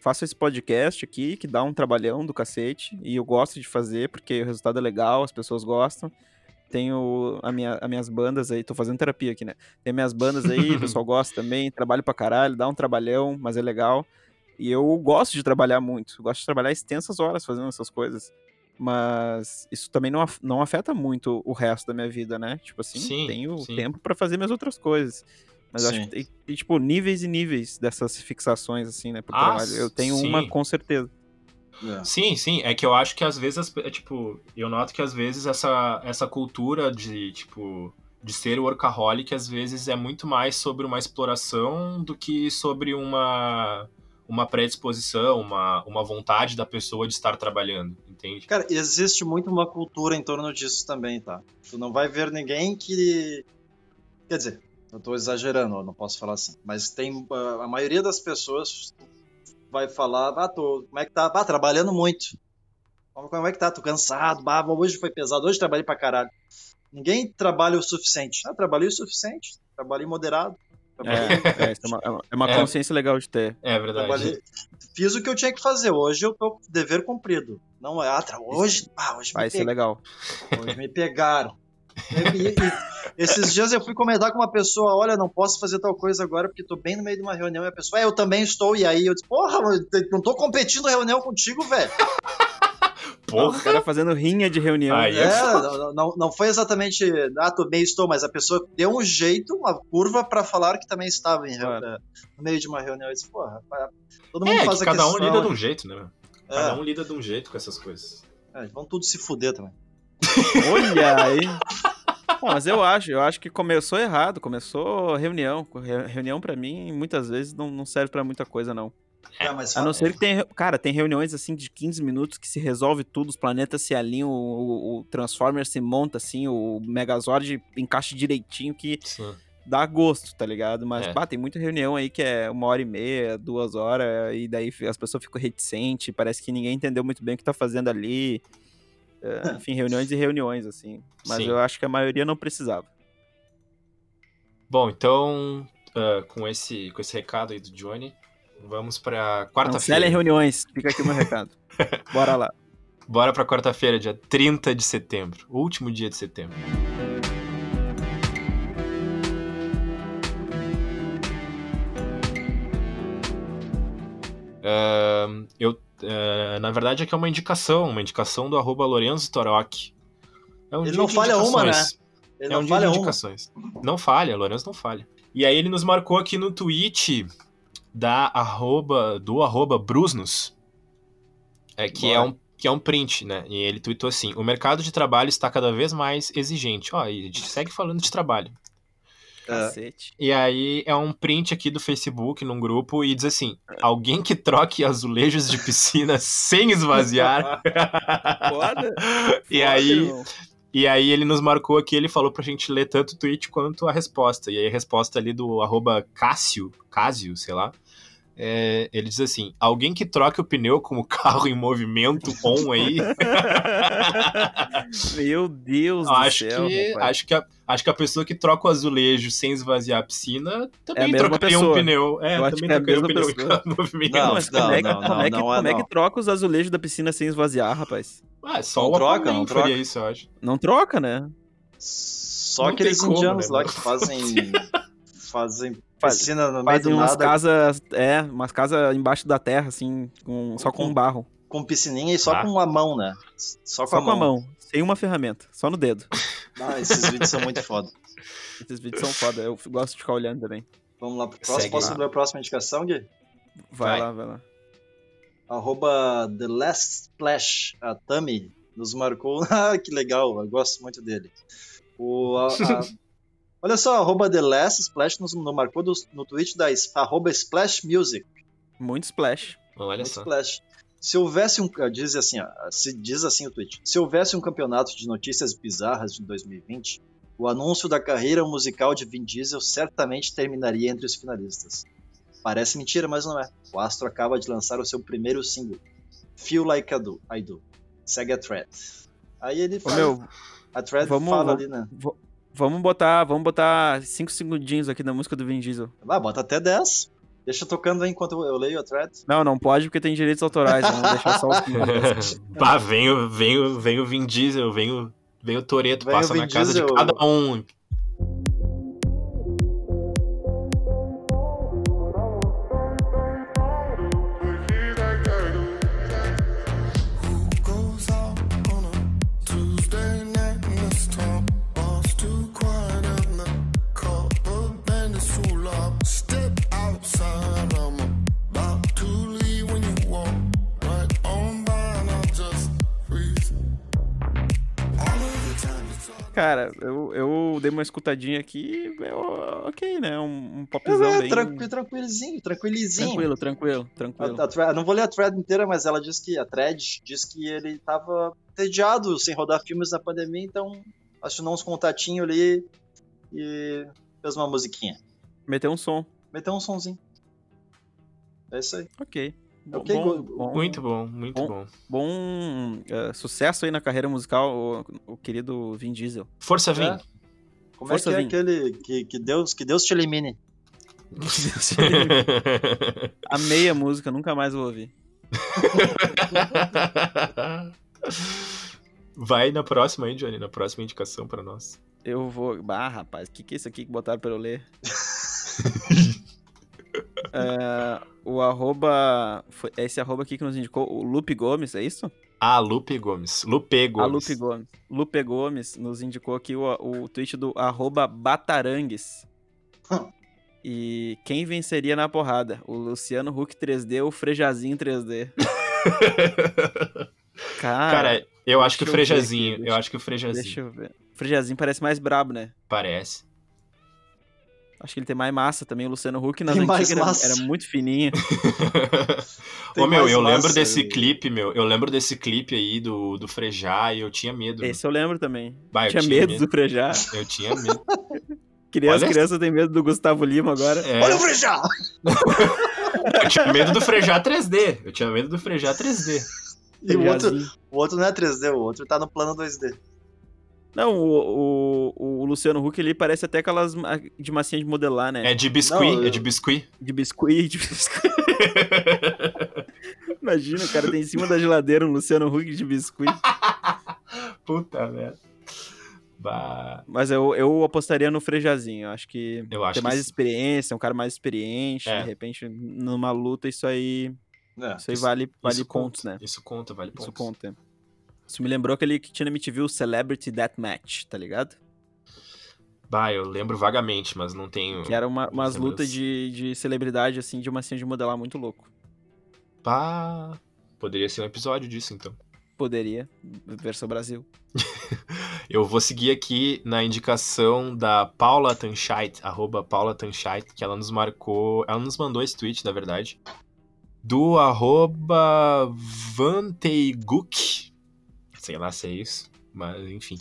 S3: faço esse podcast aqui que dá um trabalhão do cacete e eu gosto de fazer porque o resultado é legal, as pessoas gostam. Tenho a minha, as minhas bandas aí, tô fazendo terapia aqui, né? Tem minhas bandas aí, o pessoal gosta também, trabalho pra caralho, dá um trabalhão, mas é legal. E eu gosto de trabalhar muito, gosto de trabalhar extensas horas fazendo essas coisas. Mas isso também não, af- não afeta muito o resto da minha vida, né? Tipo assim,
S1: Sim,
S3: tenho
S1: sim.
S3: tempo pra fazer minhas outras coisas. Mas eu acho que tem, tem, tipo, níveis e níveis dessas fixações, assim, né, pro
S1: Ah,
S3: trabalho. Eu tenho
S1: sim.
S3: uma com certeza.
S2: É.
S1: Sim, sim. É que eu acho que às vezes, é, tipo, eu noto que às vezes essa, essa cultura de, tipo, de ser workaholic, às vezes é muito mais sobre uma exploração do que sobre uma, uma predisposição, uma, uma vontade da pessoa de estar trabalhando, entende?
S2: Cara, existe muito uma cultura em torno disso também, tá? Tu não vai ver ninguém que. Quer dizer, eu tô exagerando, não posso falar assim. Mas tem. ah, A maioria das pessoas vai falar, ah, tô, como é que tá? Ah, trabalhando muito. Como é que tá? Tô cansado, bah, hoje foi pesado, hoje trabalhei pra caralho. Ninguém trabalha o suficiente. Ah, trabalhei o suficiente, trabalhei moderado.
S3: É, é, é uma, é uma- é
S1: É.
S3: consciência legal de ter.
S1: É verdade.
S2: trabalhei- fiz o que eu tinha que fazer. Hoje eu tô com dever cumprido. Não é, ah, tra- hoje, ah, hoje
S3: Vai
S2: me
S3: ser legal.
S2: Hoje me pegaram. E- e- e esses dias eu fui comentar com uma pessoa, olha, não posso fazer tal coisa agora porque tô bem no meio de uma reunião e a pessoa, é, eu também estou, e aí eu disse, porra, não tô competindo reunião contigo, velho.
S3: O
S1: Porra!
S3: cara fazendo rinha de reunião.
S1: Aí é
S2: É, não, não, não foi exatamente, ah, tô bem estou, mas a pessoa deu um jeito, uma curva pra falar que também estava em reu-
S3: Claro.
S2: é, no meio de uma reunião. Eu disse, porra, todo mundo
S1: É,
S2: faz
S1: que
S2: a
S1: cada um
S2: questão,
S1: lida de um jeito, né?
S2: é,
S1: Cada um lida de um jeito com essas coisas.
S2: é, vão tudo se fuder também.
S3: Olha aí. Não, mas eu acho, eu acho que começou errado, começou reunião. Re- Reunião pra mim muitas vezes não, não serve pra muita coisa não.
S2: É,
S3: A não ser que tem, cara, tem reuniões assim de 15 minutos que se resolve tudo, os planetas se alinham, o, o- Transformer se monta assim, o Megazord encaixa direitinho que
S1: Sim.
S3: dá gosto, tá ligado? Mas,
S1: É.
S3: pá, tem muita reunião aí que é uma hora e meia, duas horas, e daí as pessoas ficam reticentes, parece que ninguém entendeu muito bem o que tá fazendo ali. É, enfim, reuniões e reuniões, assim. Mas
S1: Sim.
S3: eu acho que a maioria não precisava.
S1: Bom, então, ah, com, esse, com esse recado aí do Johnny, vamos pra
S3: Cancelem
S1: quarta-feira.
S3: reuniões, fica aqui o meu recado. Bora lá.
S1: Bora pra quarta-feira, dia 30 de setembro. Último dia de setembro. Ahn, eu, eh, na verdade, aqui é uma indicação, uma indicação do arroba Lorenzo Torok. É um
S2: Ele
S1: dia
S2: não
S1: de
S2: falha uma,
S1: indicações.
S2: Ele
S1: É
S2: não
S1: um dia
S2: falha
S1: de
S2: uma.
S1: indicações. Não falha, Lourenço não falha. E aí ele nos marcou aqui no tweet da arroba, do arroba Brusnos, é, que, é um, que é um print, né? E ele tweetou assim, o mercado de trabalho está cada vez mais exigente. Ó, e a gente segue falando de trabalho.
S2: É.
S3: Cacete.
S1: E aí é um print aqui do Facebook num grupo e diz assim, alguém que troque azulejos de piscina sem esvaziar.
S3: Foda.
S1: e
S3: Foda,
S1: aí...
S3: irmão.
S1: E aí ele nos marcou aqui, ele falou pra gente ler tanto o tweet quanto a resposta. E aí a resposta ali do arroba Cássio, Cásio, sei lá, É, ele diz assim: alguém que troque o pneu com o carro em movimento on aí.
S3: Meu Deus
S1: acho,
S3: do céu.
S1: que,
S3: rapaz.
S1: acho, que a, acho que a pessoa que troca o azulejo sem esvaziar a piscina também trocaria um
S3: pessoa.
S1: pneu. É,
S3: Eu
S1: também
S3: que é a
S1: um pneu em
S3: pessoa.
S1: carro em movimento.
S2: Não,
S3: mas como, é que,
S2: não,
S3: como, é que,
S2: não é
S3: como é
S2: não.
S3: que troca os azulejos da piscina sem esvaziar, rapaz?
S1: Ah, só
S2: Não
S1: o
S2: troca, não
S1: faria
S2: troca.
S1: isso, eu acho.
S3: Não troca, né?
S2: Só
S1: Não
S2: aqueles indianos
S1: né,
S2: lá
S1: não?
S2: que fazem. fazem
S3: Faz-
S2: piscina no meio
S3: Fazem
S2: do
S3: umas
S2: nada,
S3: casas, é, umas casas embaixo da terra, assim, com- só com
S2: Com-
S3: barro.
S2: com piscininha e só
S1: Ah.
S2: com a mão, né? Só com,
S3: Só
S2: a,
S3: com a
S2: mão.
S3: mão, sem uma ferramenta, só no dedo.
S2: Ah, esses vídeos são muito foda.
S3: Esses vídeos são foda, eu gosto de ficar olhando também.
S2: Vamos lá pro próximo.
S1: Segue
S2: Posso
S1: lá.
S2: a próxima indicação, Gui?
S3: Vai,
S1: Vai.
S3: lá, vai lá.
S2: Arroba The Last Splash, a Tami, nos marcou. Ah, que legal, eu gosto muito dele. O, a- a- Olha só, arroba The Last Splash nos, nos marcou do- no tweet da arroba Splash Music.
S3: Muito splash.
S1: Olha
S2: Muito
S1: só.
S2: Splash. Se houvesse um. Diz assim, ó, se diz assim o tweet. Se houvesse um campeonato de notícias bizarras de 2020, o anúncio da carreira musical de Vin Diesel certamente terminaria entre os finalistas. Parece mentira, mas não é. O Astro acaba de lançar o seu primeiro single, Feel Like I Do. I do. Segue a thread. Aí ele
S3: Ô,
S2: fala.
S3: meu,
S2: a thread
S3: vamos-
S2: fala ali, né?
S3: Vamos botar, vamos botar cinco segundinhos aqui na música do Vin Diesel.
S2: Vai, bota até 10. Deixa tocando aí enquanto eu leio a thread.
S3: Não, não pode porque tem direitos autorais, vamos deixar só os.
S1: Pá, vem o, vem, o, vem o Vin Diesel, vem o, vem o Toreto, passa
S2: Vin
S1: na casa
S2: Diesel.
S1: de cada um.
S3: Cara, eu, eu dei uma escutadinha aqui, eu- ok, né? Um, um popzão
S2: É,
S3: bem...
S2: tranqui- tranquilizinho, tranquilizinho.
S3: Tranquilo, tranquilo, tranquilo.
S2: A, a thread- não vou ler a thread inteira, mas ela diz que a thread diz que ele tava entediado sem rodar filmes na pandemia, então assinou uns contatinhos ali e fez uma musiquinha.
S3: Meteu um som.
S2: Meteu um sonzinho. É isso aí.
S3: Ok. Bom,
S2: Ok,
S3: bom, bom,
S1: Muito bom, muito
S3: Bom.
S1: bom.
S3: bom, eh, sucesso aí na carreira musical, o, o querido Vin Diesel.
S1: Força, Vin.
S2: É. Como
S3: Força,
S2: é que é
S3: Vin.
S2: aquele que, que, Deus, que Deus te elimine?
S3: Amei a música, nunca mais vou ouvir.
S1: Vai na próxima aí, Johnny, na próxima indicação pra nós.
S3: Eu vou. Bah, rapaz, o que, que é isso aqui que botaram pra eu ler? É, o arroba. Foi esse arroba aqui que nos indicou, o Lupe Gomes, é isso?
S1: Ah, Lupe Gomes. Lupe Gomes.
S3: A Lupe Gomes. Lupe Gomes nos indicou aqui o, o tweet do arroba Batarangues.
S2: Hum.
S3: E quem venceria na porrada? O Luciano Huck 3D ou o Frejazinho 3D? Cara,
S1: Cara, eu acho que o
S3: deixa eu ver
S1: Frejazinho. Eu
S3: deixa-
S1: acho que o Frejazinho.
S3: deixa eu ver. O Frejazinho parece mais brabo, né?
S1: Parece.
S3: Acho que ele tem mais massa também. O Luciano Huck nas
S2: Tem
S3: antigas era, era muito fininho.
S1: Ô, meu, eu
S2: massa,
S1: lembro desse
S2: eu-
S1: clipe, meu. Eu lembro desse clipe aí do, do Frejá e eu tinha medo.
S3: Esse eu lembro também.
S1: Bah, eu
S3: tinha,
S1: tinha
S3: medo,
S1: medo.
S3: do Frejá.
S1: Eu tinha medo.
S3: Criança,
S1: Olha-
S3: criança tem medo do Gustavo Lima agora.
S1: É,
S2: Olha o Frejá!
S1: eu tinha medo do Frejá 3D. Eu tinha medo do Frejá 3D.
S2: E o outro, o outro não é 3D, o outro tá no plano 2D.
S3: Não, o, o, o Luciano Huck ali parece até aquelas de massinha de modelar, né?
S1: É de biscuit,
S2: Não,
S1: é de biscuit.
S3: De biscuit, de biscuit. Imagina, o cara tem em cima da geladeira um Luciano Huck de biscuit.
S1: Puta merda. Bah.
S3: Mas eu, eu apostaria no Frejazinho. Eu acho que
S1: Eu acho
S3: tem
S1: que
S3: mais
S1: sim.
S3: experiência, é um cara mais experiente.
S1: É.
S3: De repente, numa luta, isso aí,
S2: É.
S3: isso aí
S1: Isso-
S3: vale, vale
S1: Isso
S3: pontos,
S1: conta,
S3: né?
S1: Isso conta, vale
S3: Isso
S1: pontos.
S3: conta. Isso me lembrou aquele que tinha na MTV, o Celebrity Deathmatch, tá ligado?
S1: Bah, eu lembro vagamente, mas não tenho.
S3: Que era uma, umas lutas de, de celebridade, assim, de massinha de modelar muito louco.
S1: Bah. Poderia ser um episódio disso, então.
S3: Poderia, versão Brasil.
S1: Eu vou seguir aqui na indicação da Paula Tanscheit, arroba Paula Tanscheit, que ela nos marcou, ela nos mandou esse tweet, na verdade, do arroba Vanteiguk, sei lá se é isso, mas enfim.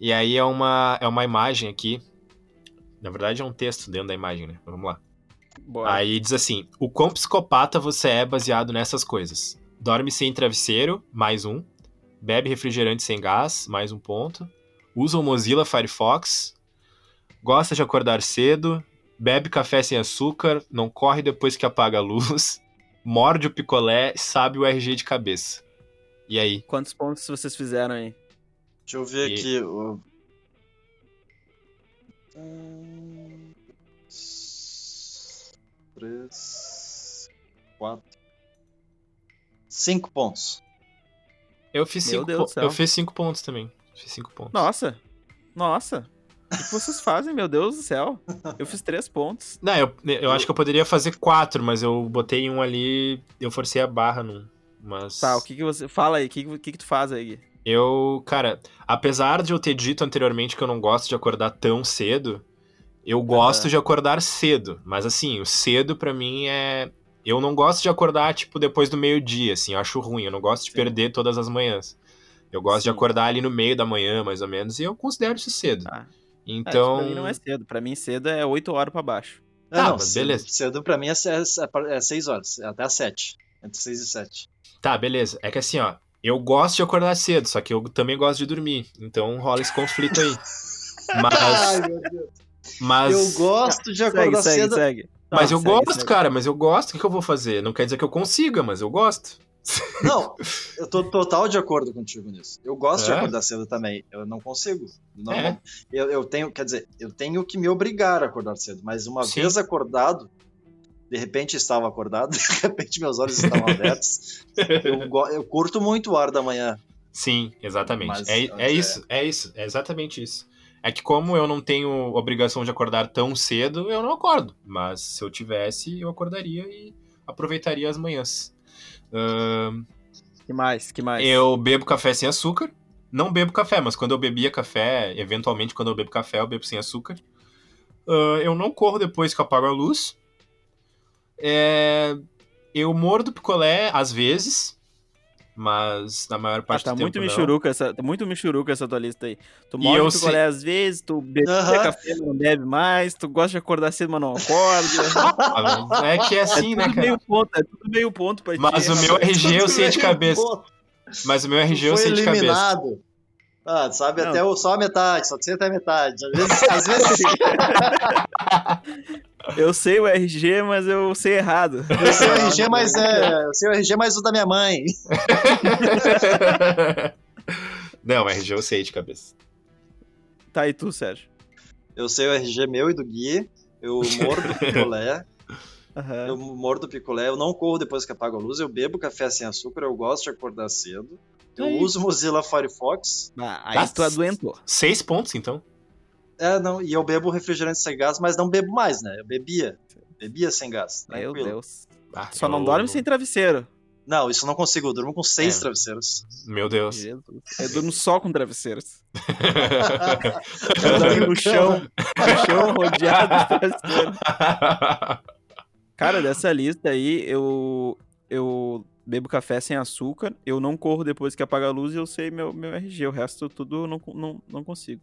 S1: E aí é uma, é uma imagem aqui, na verdade é um texto dentro da imagem, né? Vamos lá.
S3: Bora.
S1: Aí diz assim: o quão psicopata você é baseado nessas coisas. Dorme sem travesseiro, mais um. Bebe refrigerante sem gás, mais um ponto. Usa o Mozilla Firefox. Gosta de acordar cedo. Bebe café sem açúcar. Não corre depois que apaga a luz. Morde o picolé. Sabe o RG de cabeça. E aí?
S3: Quantos pontos vocês fizeram aí?
S2: Deixa eu ver
S1: E-
S2: aqui. o- Um, Três. Quatro. Cinco pontos.
S1: Eu fiz
S3: Meu
S1: cinco,
S3: Deus
S1: po-
S3: do céu.
S1: eu fiz cinco pontos também. Fiz cinco pontos.
S3: Nossa! Nossa! O que vocês fazem, meu Deus do céu? Eu fiz três pontos.
S1: Não, eu, eu acho que eu poderia fazer quatro, mas eu botei um ali. Eu forcei a barra num. Mas.
S3: Tá, o que que você... Fala aí, o que, que, que tu faz aí, Gui?
S1: Eu, cara, apesar de eu ter dito anteriormente que eu não gosto de acordar tão cedo, eu gosto de acordar cedo. Mas assim, o cedo pra mim é. Eu não gosto de acordar, tipo, depois do meio-dia, assim, eu acho ruim. Eu não gosto de
S3: Sim.
S1: perder todas as manhãs. Eu gosto de
S3: Sim.
S1: acordar ali no meio da manhã, mais ou menos, e eu considero isso cedo.
S3: Ah.
S1: Então.
S3: É, pra mim não é cedo. Pra mim, cedo é 8 horas pra baixo.
S2: É,
S1: Tá,
S2: não,
S1: mas
S2: cedo,
S1: beleza.
S2: Cedo pra mim é, se- é, é seis horas, é até às sete. Entre seis e sete.
S1: Tá, beleza. É que assim, ó, eu gosto de acordar cedo, só que eu também gosto de dormir. Então rola esse conflito aí. Mas.
S2: meu Deus.
S1: mas
S2: Eu gosto de acordar
S3: segue,
S2: cedo.
S3: segue.
S1: Mas
S3: Não,
S1: eu
S3: segue,
S1: gosto,
S3: segue.
S1: cara, mas eu gosto. O que, que eu vou fazer? Não quer dizer que eu consiga, mas eu gosto.
S2: Não, eu tô total de acordo contigo nisso. Eu gosto de
S1: É?
S2: acordar cedo também. Eu não consigo. Não,
S1: É.
S2: eu, eu tenho, quer dizer, eu tenho que me obrigar a acordar cedo. Mas uma
S1: Sim.
S2: vez acordado, de repente estava acordado, de repente meus olhos estavam abertos. Eu, eu curto muito o ar da manhã.
S1: Sim, exatamente.
S2: Mas,
S1: é,
S2: é.
S1: é isso, é isso, é exatamente isso. É que como eu não tenho obrigação de acordar tão cedo, eu não acordo. Mas se eu tivesse, eu acordaria e aproveitaria as manhãs. Ahn,
S3: Que mais? Que mais?
S1: eu bebo café sem açúcar. Não bebo café, mas quando eu bebia café, eventualmente quando eu bebo café, eu bebo sem açúcar. Ah, eu não corro depois que eu apago a luz. É, eu mordo picolé às vezes, mas na maior
S3: Ah,
S1: parte
S3: tá
S1: do
S3: muito
S1: tempo não.
S3: essa, tá muito michuruca essa tua lista aí. Tu morde picolé às vezes, tu bebe
S2: Aham.
S3: café, mas não bebe mais, tu gosta de acordar cedo, mas não acorda.
S1: Ah, mas É que é assim,
S3: é
S1: né,
S3: tudo
S1: cara?
S3: meio ponto, é tudo meio ponto pra ti.
S1: Mas o meu RG eu sei de cabeça. Mas o meu RG eu sei de cabeça.
S2: Ah, sabe
S3: Não.
S2: até o, só a metade, só sei até a metade. Às vezes, às vezes
S3: Eu sei o RG, mas eu sei errado.
S2: eu sei o RG, mas é. Eu sei o RG, mas o da minha mãe.
S1: Não, RG eu sei de cabeça.
S3: Tá, e tu, Sérgio?
S2: Eu sei o RG meu e do Gui. Eu mordo picolé.
S3: Aham.
S2: Eu mordo o picolé. Eu não corro depois que apago a luz. Eu bebo café sem açúcar. Eu gosto de acordar cedo. Eu
S1: Aí.
S2: uso Mozilla Firefox.
S3: Ah, aí
S1: Tá.
S3: tu adoentou.
S1: Seis pontos, então.
S2: É, não, e eu bebo refrigerante sem gás, mas não bebo mais, né? Eu bebia. Bebia sem gás.
S3: Meu
S2: tranquilo.
S3: Deus.
S1: Ah,
S3: Só não
S1: eu-
S3: dorme sem travesseiro.
S2: Não, isso eu não consigo. Eu durmo com seis
S1: É.
S2: travesseiros.
S1: Meu Deus.
S3: Jesus. Eu durmo só com travesseiros. Eu no chão. No chão, rodeado de travesseiros. Cara, dessa lista aí, eu, eu bebo café sem açúcar, eu não corro depois que apaga a luz e eu sei meu, meu RG. O resto tudo eu não, não, não consigo.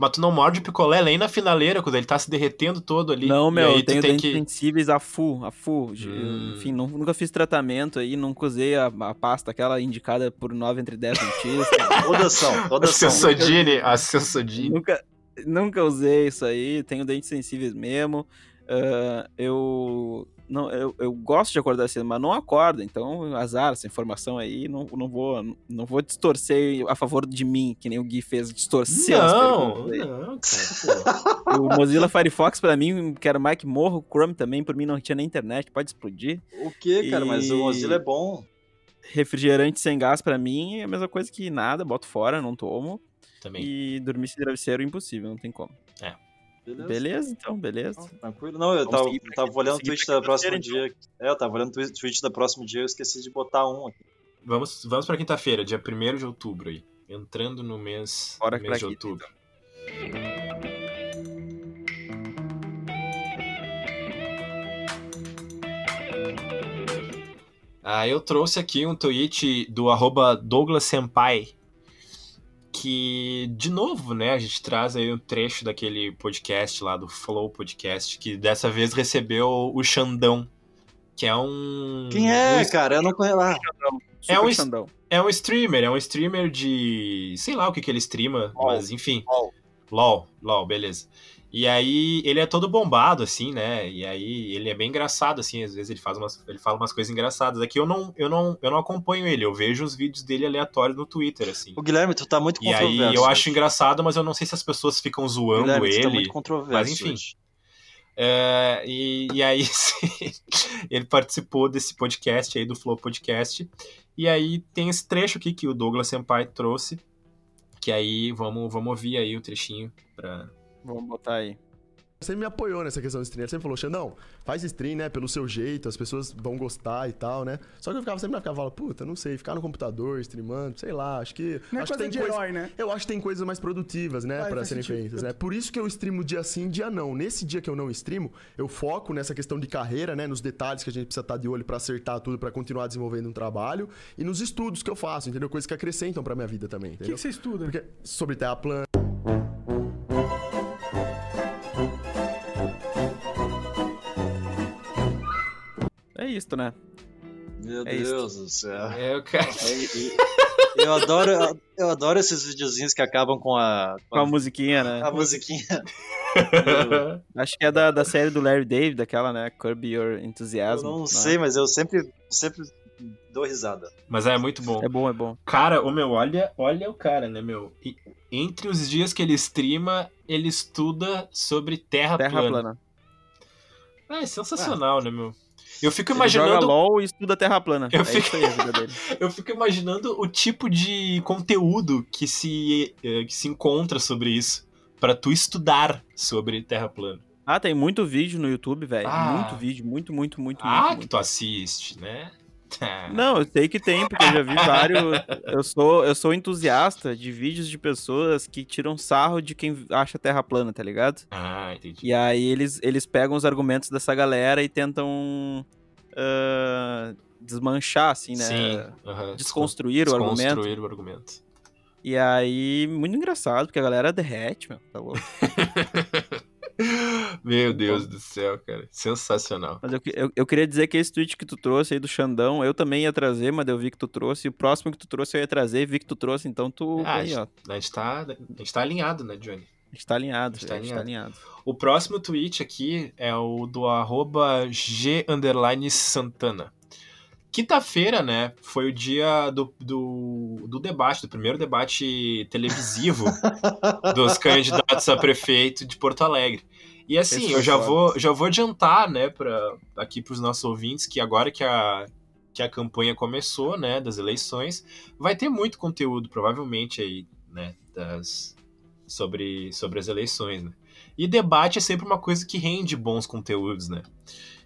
S1: Mas tu não morde o picolé nem na finaleira, quando ele tá se derretendo todo ali.
S3: Não, meu, eu tenho
S1: tem
S3: dentes
S1: que...
S3: sensíveis a full, a full.
S1: Hum.
S3: Enfim, nu- nunca fiz tratamento aí, nunca usei a, a pasta, aquela indicada por 9 entre 10 dentistas.
S2: Todas são,
S1: A
S2: todas são.
S1: Sensodine, a Sensodine.
S3: nunca, nunca usei isso aí, tenho dentes sensíveis mesmo. Ah, eu, não, eu, eu gosto de acordar cedo, mas não acordo, então azar essa informação aí, não, não, vou, não vou distorcer a favor de mim, que nem o Gui fez, distorcer as
S1: Não, não, cara, pô.
S3: O Mozilla Firefox, pra mim, quero mais que morra, o Chrome também, por mim não tinha nem internet, pode explodir.
S2: O que, cara? Mas o
S3: E-
S2: Mozilla é bom.
S3: Refrigerante sem gás, pra mim, é a mesma coisa que nada, boto fora, não tomo.
S1: Também.
S3: E dormir sem travesseiro, impossível, não tem como.
S2: Beleza.
S3: Beleza, então, beleza.
S2: Tranquilo. Não, eu
S3: Vamos
S2: tava, eu tava olhando o tweet da próximo dia. É, eu tava olhando o tweet da próximo dia, eu esqueci de botar um aqui.
S1: Vamos, vamos pra quinta-feira, dia 1 de outubro aí. Entrando no mês,
S3: Bora
S1: mês de
S3: quinta,
S1: outubro. Ah, eu trouxe aqui um tweet do arroba Douglas Senpai, que, de novo, né, a gente traz aí um trecho daquele podcast lá do Flow Podcast, que dessa vez recebeu o Xandão, que é um.
S2: Quem é,
S1: um,
S2: cara? Eu não conheço. Ah,
S3: Super
S1: É um
S3: Xandão.
S1: É um streamer, é um streamer de. sei lá o que, que ele streama,
S2: LOL.
S1: mas enfim.
S2: LOL.
S1: LOL, LOL, beleza. E aí ele é todo bombado, assim, né? E aí ele é bem engraçado, assim, às vezes ele faz umas. ele fala umas coisas engraçadas. Aqui eu não, eu não, eu não acompanho ele, eu vejo os vídeos dele aleatórios no Twitter, assim.
S2: O Guilherme, tu tá muito
S1: E aí
S2: controverso.
S1: eu acho engraçado, mas eu não sei se as pessoas ficam zoando
S2: Guilherme, tu tá
S1: ele.
S2: muito controverso.
S1: mas enfim. É, e, e aí ele participou desse podcast aí do Flow Podcast. E aí tem esse trecho aqui que o Douglas Senpai trouxe. Que aí vamos, vamos ouvir aí o trechinho pra.
S3: Vamos botar aí.
S4: sempre me apoiou nessa questão de stream. Ele sempre falou, Xandão, faz stream, né? Pelo seu jeito, as pessoas vão gostar e tal, né? Só que eu ficava sempre na ficava falando, puta, não sei, ficar no computador, streamando, sei lá, acho que.
S5: Não é
S4: acho que
S5: coisa
S4: tem
S5: de herói, né?
S4: Eu acho que tem coisas mais produtivas, né,
S5: Ah,
S4: pra serem
S5: sentido.
S4: feitas, né? Por isso que eu streamo dia sim, dia não. Nesse dia que eu não streamo, eu foco nessa questão de carreira, né, nos detalhes que a gente precisa estar de olho pra acertar tudo, pra continuar desenvolvendo um trabalho e nos estudos que eu faço, entendeu? Coisas que acrescentam pra minha vida também,
S5: O que, que você estuda?
S4: Porque sobre terra plana,
S3: É né?
S2: Meu
S3: É isso.
S2: Deus do céu.
S1: É, o cara.
S2: E- Eu adoro, eu adoro esses videozinhos que acabam com a,
S3: Com a musiquinha, né?
S2: a musiquinha.
S3: Acho que é da, da série do Larry David, daquela, né? Curb Your
S2: Eu
S3: Enthusiasm.
S2: não
S3: é?
S2: sei, mas eu sempre, sempre dou risada.
S1: Mas é muito bom.
S3: É bom, é bom.
S1: Cara, o meu, olha, olha o cara, né, meu? E entre os dias que ele streama, ele estuda sobre terra,
S3: Terra
S1: plana.
S3: plana.
S1: É sensacional, né, meu? Eu fico
S3: Ele joga
S1: imaginando.
S3: LOL e estuda Terra plana.
S1: Eu
S3: é
S1: fico-. Eu fico imaginando o tipo de conteúdo que se, eh, que se encontra sobre isso. Pra tu estudar sobre terra plana.
S3: Ah, tem muito vídeo no YouTube, velho.
S1: Ah.
S3: Muito vídeo, muito, muito, muito,
S1: Ah,
S3: muito,
S1: que
S3: muito.
S1: tu assiste, né?
S3: Não, eu sei que tem, porque eu já vi vários. Eu sou, eu sou entusiasta de vídeos de pessoas que tiram sarro de quem acha a Terra plana, tá ligado?
S1: Ah, entendi.
S3: E aí eles, eles pegam os argumentos dessa galera e tentam ah, desmanchar, assim, né?
S1: Sim.
S3: Desconstruir o argumento.
S1: Desconstruir o argumento.
S3: E aí, muito engraçado, porque a galera derrete, meu. Tá louco.
S1: Meu Deus do céu, cara. Sensacional.
S3: Mas eu, eu, eu queria dizer que esse tweet que tu trouxe aí do Xandão, eu também ia trazer, mas eu vi que tu trouxe. E o próximo que tu trouxe eu ia trazer, vi que tu trouxe, então tu.
S1: Ah,
S3: aí, ó.
S1: A gente, tá, a gente tá alinhado, né, Johnny?
S3: A gente tá alinhado,
S1: A gente tá
S3: a gente tá alinhado.
S1: O próximo tweet aqui é o do arroba G Santana. Quinta-feira, né, foi o dia do, do, do debate, do primeiro debate televisivo dos candidatos a prefeito de Porto Alegre. E assim,
S3: Esse
S1: eu já
S3: foda.
S1: vou, já vou adiantar, né, pra, aqui para os nossos ouvintes, que agora que a, que a campanha começou, né, das eleições, vai ter muito conteúdo, provavelmente, aí, né, das, sobre, sobre as eleições, né. E debate é sempre uma coisa que rende bons conteúdos, né.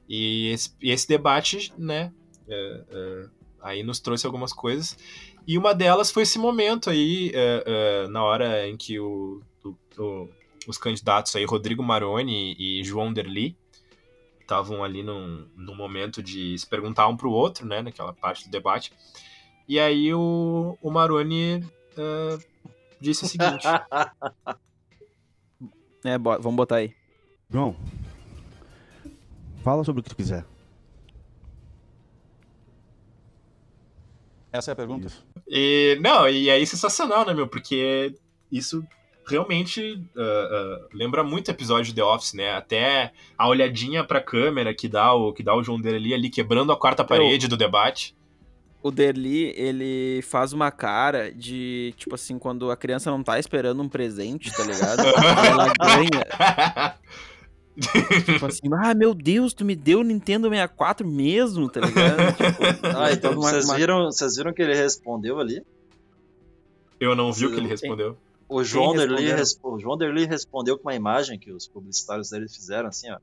S1: E esse, e esse debate, né, é, é, aí nos trouxe algumas coisas. E uma delas foi esse momento aí, é, é, na hora em que o, o- o- os candidatos aí, Rodrigo Maroni e João Derli, estavam ali num, num momento de se perguntar um pro outro, né, naquela parte do debate. E aí o, o Maroni é, disse o seguinte:
S3: É, bo- vamos botar aí.
S6: João, fala sobre o que tu quiser.
S7: Essa é a pergunta?
S6: Isso.
S1: E, não, e aí sensacional, né, meu? Porque isso realmente ah, ah, lembra muito episódio de The Office, né? Até a olhadinha pra câmera que dá o, que dá o João Derli ali quebrando a quarta parede do debate.
S3: O Derli, ele faz uma cara de, tipo assim, quando a criança não tá esperando um presente, tá ligado? Ela ganha. Tipo assim, ah, meu Deus, tu me deu o Nintendo 64 mesmo, tá ligado? Tipo,
S2: Ah, então vocês
S3: uma-
S2: viram, vocês viram que ele respondeu ali?
S1: Eu não vi o que ele respondeu.
S2: O João, Derli, o João Derli respondeu com uma imagem que os publicitários dele fizeram, assim, ó.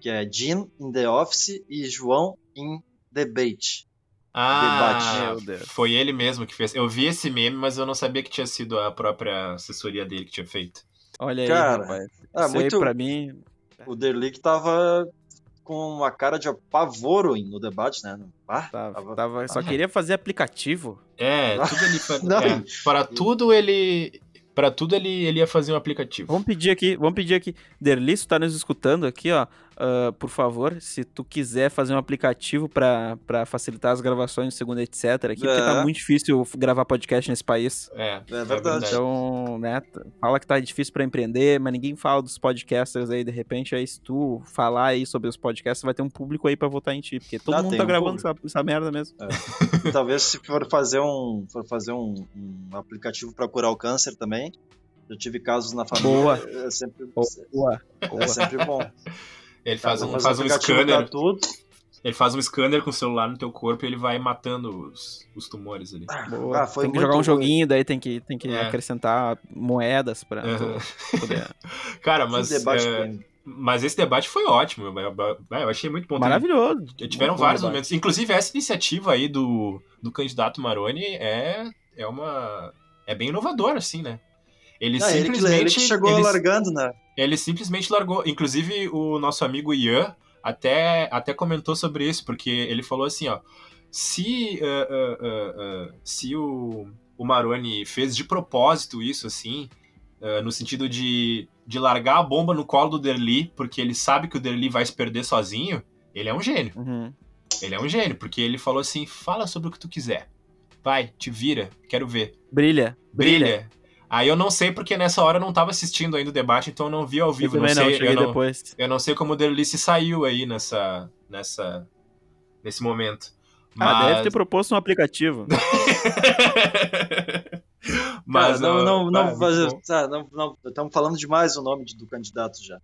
S2: Que é Jim in the office e João in debate.
S1: Ah,
S2: Debate.
S3: Meu Deus.
S1: foi ele mesmo que fez. Eu vi esse meme, mas eu não sabia que tinha sido a própria assessoria dele que tinha feito.
S3: Olha aí,
S2: Cara,
S3: rapaz.
S2: ah,
S3: Isso aí,
S2: muito-
S3: pra mim,
S2: O Derli que tava com uma cara de apavoro no debate, né? Ah,
S3: tava,
S2: tava-
S3: tava- só
S1: Ah.
S3: queria fazer aplicativo.
S1: É, tudo ele fa-
S2: Não.
S1: é, para tudo ele Pra tudo ele, ele ia fazer um aplicativo.
S3: Vamos pedir aqui, vamos pedir aqui. Derli, se tu tá nos escutando aqui, ó, ah, por favor, se tu quiser fazer um aplicativo pra pra facilitar as gravações de segunda, etc, aqui, porque tá
S2: É.
S3: muito difícil gravar podcast nesse país.
S1: É,
S2: É verdade.
S3: Então, né, fala que tá difícil pra empreender, mas ninguém fala dos podcasters aí, de repente, aí se tu falar aí sobre os podcasts, vai ter um público aí pra votar em ti, porque todo
S2: Ah,
S3: mundo tá
S2: um
S3: gravando essa, essa merda mesmo.
S2: Talvez se for fazer um, for fazer um, um aplicativo para curar o câncer também. Eu tive casos na família.
S3: Boa.
S2: É sempre,
S3: Boa.
S2: é sempre bom.
S1: ele faz
S2: Tá,
S1: um,
S2: mas
S1: faz um scanner. Ele faz um scanner com o celular no teu corpo e ele vai matando os, os tumores ali.
S2: Ah, foi
S3: tem que jogar um joguinho, daí tem que, tem que
S1: É.
S3: acrescentar moedas pra tu poder.
S1: Cara, mas,
S2: debate
S1: é, mas esse debate foi ótimo. Eu, achei muito bom.
S3: Maravilhoso.
S1: Tiveram
S3: bom
S1: vários
S3: debate.
S1: momentos. Inclusive, essa iniciativa aí do, do candidato Maroni é, é uma. É bem inovadora, assim, né? Ele
S2: Ah,
S1: simplesmente.
S2: ele chegou
S1: ele-
S2: largando, né?
S1: Ele simplesmente largou. Inclusive, o nosso amigo Ian até, até comentou sobre isso, porque ele falou assim, ó. Se, ah, ah, ah, se o, o Maroni fez de propósito isso, assim, ah, no sentido de, de largar a bomba no colo do Derli, porque ele sabe que o Derli vai se perder sozinho, ele é um gênio.
S3: Uhum.
S1: Ele é um gênio, porque ele falou assim: fala sobre o que tu quiser. Vai, te vira, quero ver.
S3: Brilha.
S1: Brilha. Aí eu não sei porque nessa hora eu não tava assistindo ainda o debate, então eu não vi ao
S3: Eu
S1: vivo.
S3: também
S1: não
S3: não,
S1: sei, eu, não,
S3: depois.
S1: eu não sei como o Derlice saiu aí nessa, nessa, nesse momento.
S3: Ah, deve
S1: Mas-
S3: ter proposto um aplicativo.
S1: Mas
S2: Cara, não, não,
S1: ah,
S2: não, tá, não, não, estamos falando demais o nome do candidato já.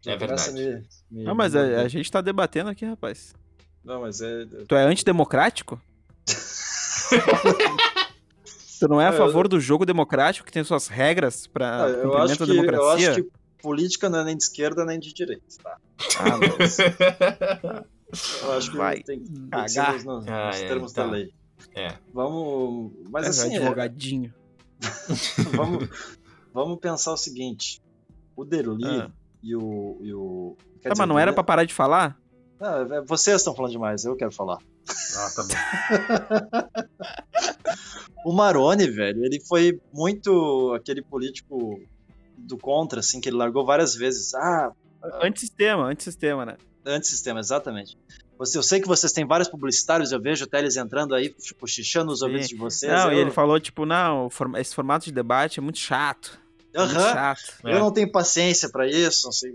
S2: Já
S1: É verdade.
S2: a me- me-
S3: Não, mas a, a gente tá debatendo aqui, rapaz.
S2: Não, mas é.
S3: Tu é antidemocrático? tu não é a
S2: É, eu-
S3: favor do jogo democrático que tem suas regras pra
S2: Ah, eu,
S3: cumprimento
S2: acho
S3: da
S2: que, eu
S3: democracia?
S2: acho que política não é nem de esquerda nem de direita, tá?
S3: Ah, mas-
S2: Eu acho que
S3: Vai
S2: tem, que
S3: cagar.
S2: nos, nos
S1: Ah, é,
S2: termos
S1: tá.
S2: da lei.
S1: É.
S2: Vamos. Mas
S3: é,
S2: assim, é,
S3: advogadinho.
S2: vamos, vamos pensar o seguinte: o Derli
S3: Ah.
S2: e o. E o quer
S3: Tá,
S2: dizer,
S3: mas não era pra parar de falar?
S2: Ah, é, vocês estão falando demais, eu quero falar.
S1: Ah, tá bom.
S2: O Maroni, velho, ele foi muito aquele político do contra, assim, que ele largou várias vezes. Ah,
S3: Antissistema, antissistema, né?
S2: antissistema, exatamente. Você, eu sei que vocês têm vários publicitários, eu vejo até eles entrando aí, tipo, xixando os ouvidos de vocês.
S3: Não,
S2: eu,
S3: e ele falou, tipo, não, o esse formato de debate é muito chato. é
S2: Aham,
S3: chato.
S2: eu não tenho paciência pra isso, não sei.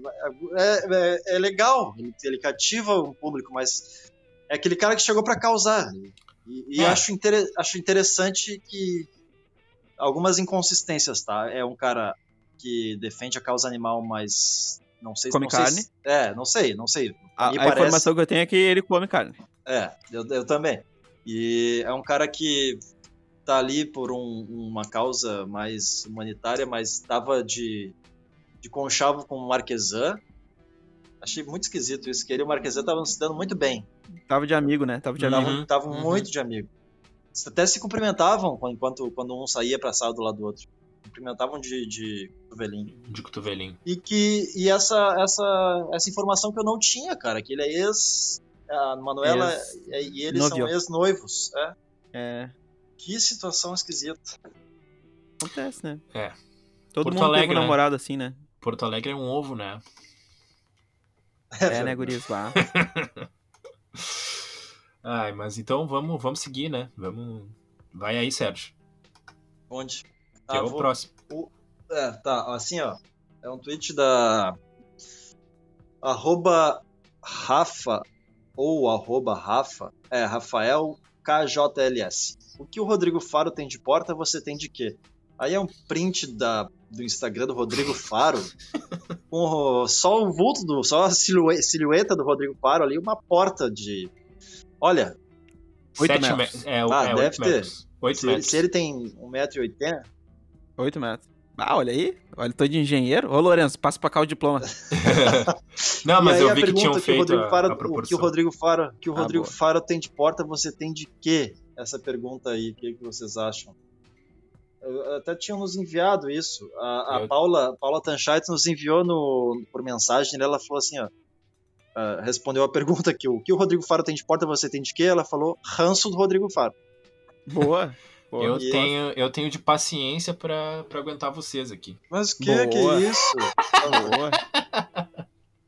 S2: É, é, é legal, ele, ele cativa um público, mas é aquele cara que chegou pra causar. E, e
S1: É.
S2: acho, inter- acho interessante que algumas inconsistências, tá? É um cara que defende a causa animal, mas não sei
S3: Come
S2: não sei
S3: carne?
S2: se- é, não sei, não sei.
S3: A, a
S2: parece-
S3: informação que eu tenho é que ele come carne.
S2: É, eu, eu também. E é um cara que tá ali por um- uma causa mais humanitária, mas tava de, de conchavo com o Marquesan. Achei muito esquisito isso, que ele e o Marquesan estavam se dando muito bem.
S3: Tava de amigo, né? Tava de
S1: Uhum.
S3: amigo.
S2: Estavam
S1: uhum.
S2: muito de amigo. Até se cumprimentavam quando- enquanto quando um saía pra sala do lado do outro. Cumprimentavam de, de cotovelinho.
S1: De cotovelinho.
S2: E que e essa, essa, essa informação que eu não tinha, cara, que ele é ex. A Manuela
S3: Ex-
S2: é- e eles são
S3: novio.
S2: ex-noivos. É.
S3: É,
S2: Que situação esquisita.
S3: acontece, né?
S1: É.
S3: Todo
S1: Porto
S3: mundo teve
S1: Alegre,
S3: um
S1: né?
S3: namorado assim, né?
S1: Porto Alegre é um ovo, né?
S3: É, né, guris? Vá.
S1: Ai, mas então vamos, vamos seguir, né? Vamos. Vai aí, Sérgio.
S2: Onde?
S1: Que
S2: Ah,
S1: é o
S2: vou-
S1: próximo.
S2: É, tá, assim, ó. É um tweet da. Arroba Rafa, ou arroba Rafa, é, Rafael KJLS. O que o Rodrigo Faro tem de porta, você tem de quê? Aí é um print da, do Instagram do Rodrigo Faro, com o- só o vulto, do, só a silhue- silhueta do Rodrigo Faro ali, uma porta de. Olha,
S3: Oito
S1: Sete
S3: metros.
S1: me- É,
S2: Ah,
S1: é
S2: deve
S1: oito
S2: ter.
S1: metros. Oito
S2: se ele,
S1: metros.
S2: se ele tem 1,80m,
S3: 8 metros. Ah, olha aí. Olha, tô de engenheiro. Ô, Lourenço, passa pra cá o diploma.
S1: Não, mas eu vi que tinham
S2: que o
S1: feito
S2: Rodrigo
S1: a,
S2: Faro,
S1: a
S2: o que o. Rodrigo Faro, que o
S3: Ah,
S2: Rodrigo. Faro tem de porta, você tem de quê? Essa pergunta aí, o que, que vocês acham? Eu- Até tinham nos enviado isso. A, a
S1: Eu-
S2: Paula, Paula Tanchait nos enviou no, por mensagem, ela falou assim, ó. ah, respondeu a pergunta que o que o Rodrigo Faro tem de porta, você tem de quê? Ela falou ranço do Rodrigo Faro.
S3: Boa. Pô,
S1: Eu
S2: E-
S1: tenho, eu tenho de paciência pra, pra aguentar vocês aqui.
S2: Mas que que
S3: Boa.
S2: é isso?
S3: boa.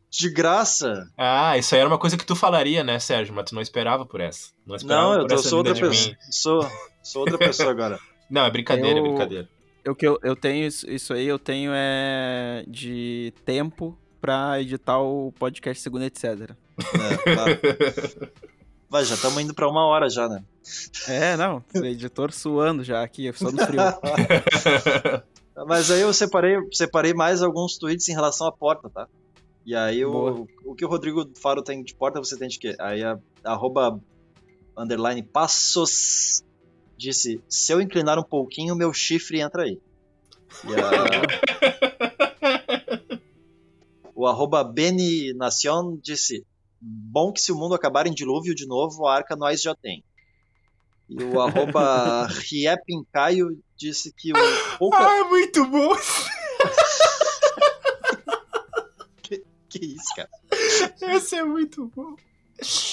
S2: De graça.
S1: Ah, isso aí era uma coisa que tu falaria, né, Sérgio? Mas tu não esperava por essa. Não esperava
S2: Não, eu,
S1: por
S2: tô,
S1: essa
S2: sou outra pessoa. Sou, sou outra pessoa agora.
S1: Não, é brincadeira,
S3: Eu-
S1: é brincadeira.
S3: O que eu, eu tenho, isso, isso aí, eu tenho é de tempo pra editar o podcast segundo, etc.
S2: É, claro. Vai, já estamos indo pra uma hora já, né?
S3: É, não, o editor suando já aqui, só no frio.
S2: Mas aí eu separei, separei mais alguns tweets em relação à porta, tá? E aí o, o que o Rodrigo Faro tem de porta, você tem de quê? Aí a arroba underline passos disse, se eu inclinar um pouquinho, meu chifre entra aí. E a- o arroba Beni Nacion disse, bom que se o mundo acabar em dilúvio de novo, a arca nós já tem. E o arroba Riepin Caio disse que o pouca...
S1: Ah, muito bom!
S2: Que isso, cara?
S1: Esse é muito bom.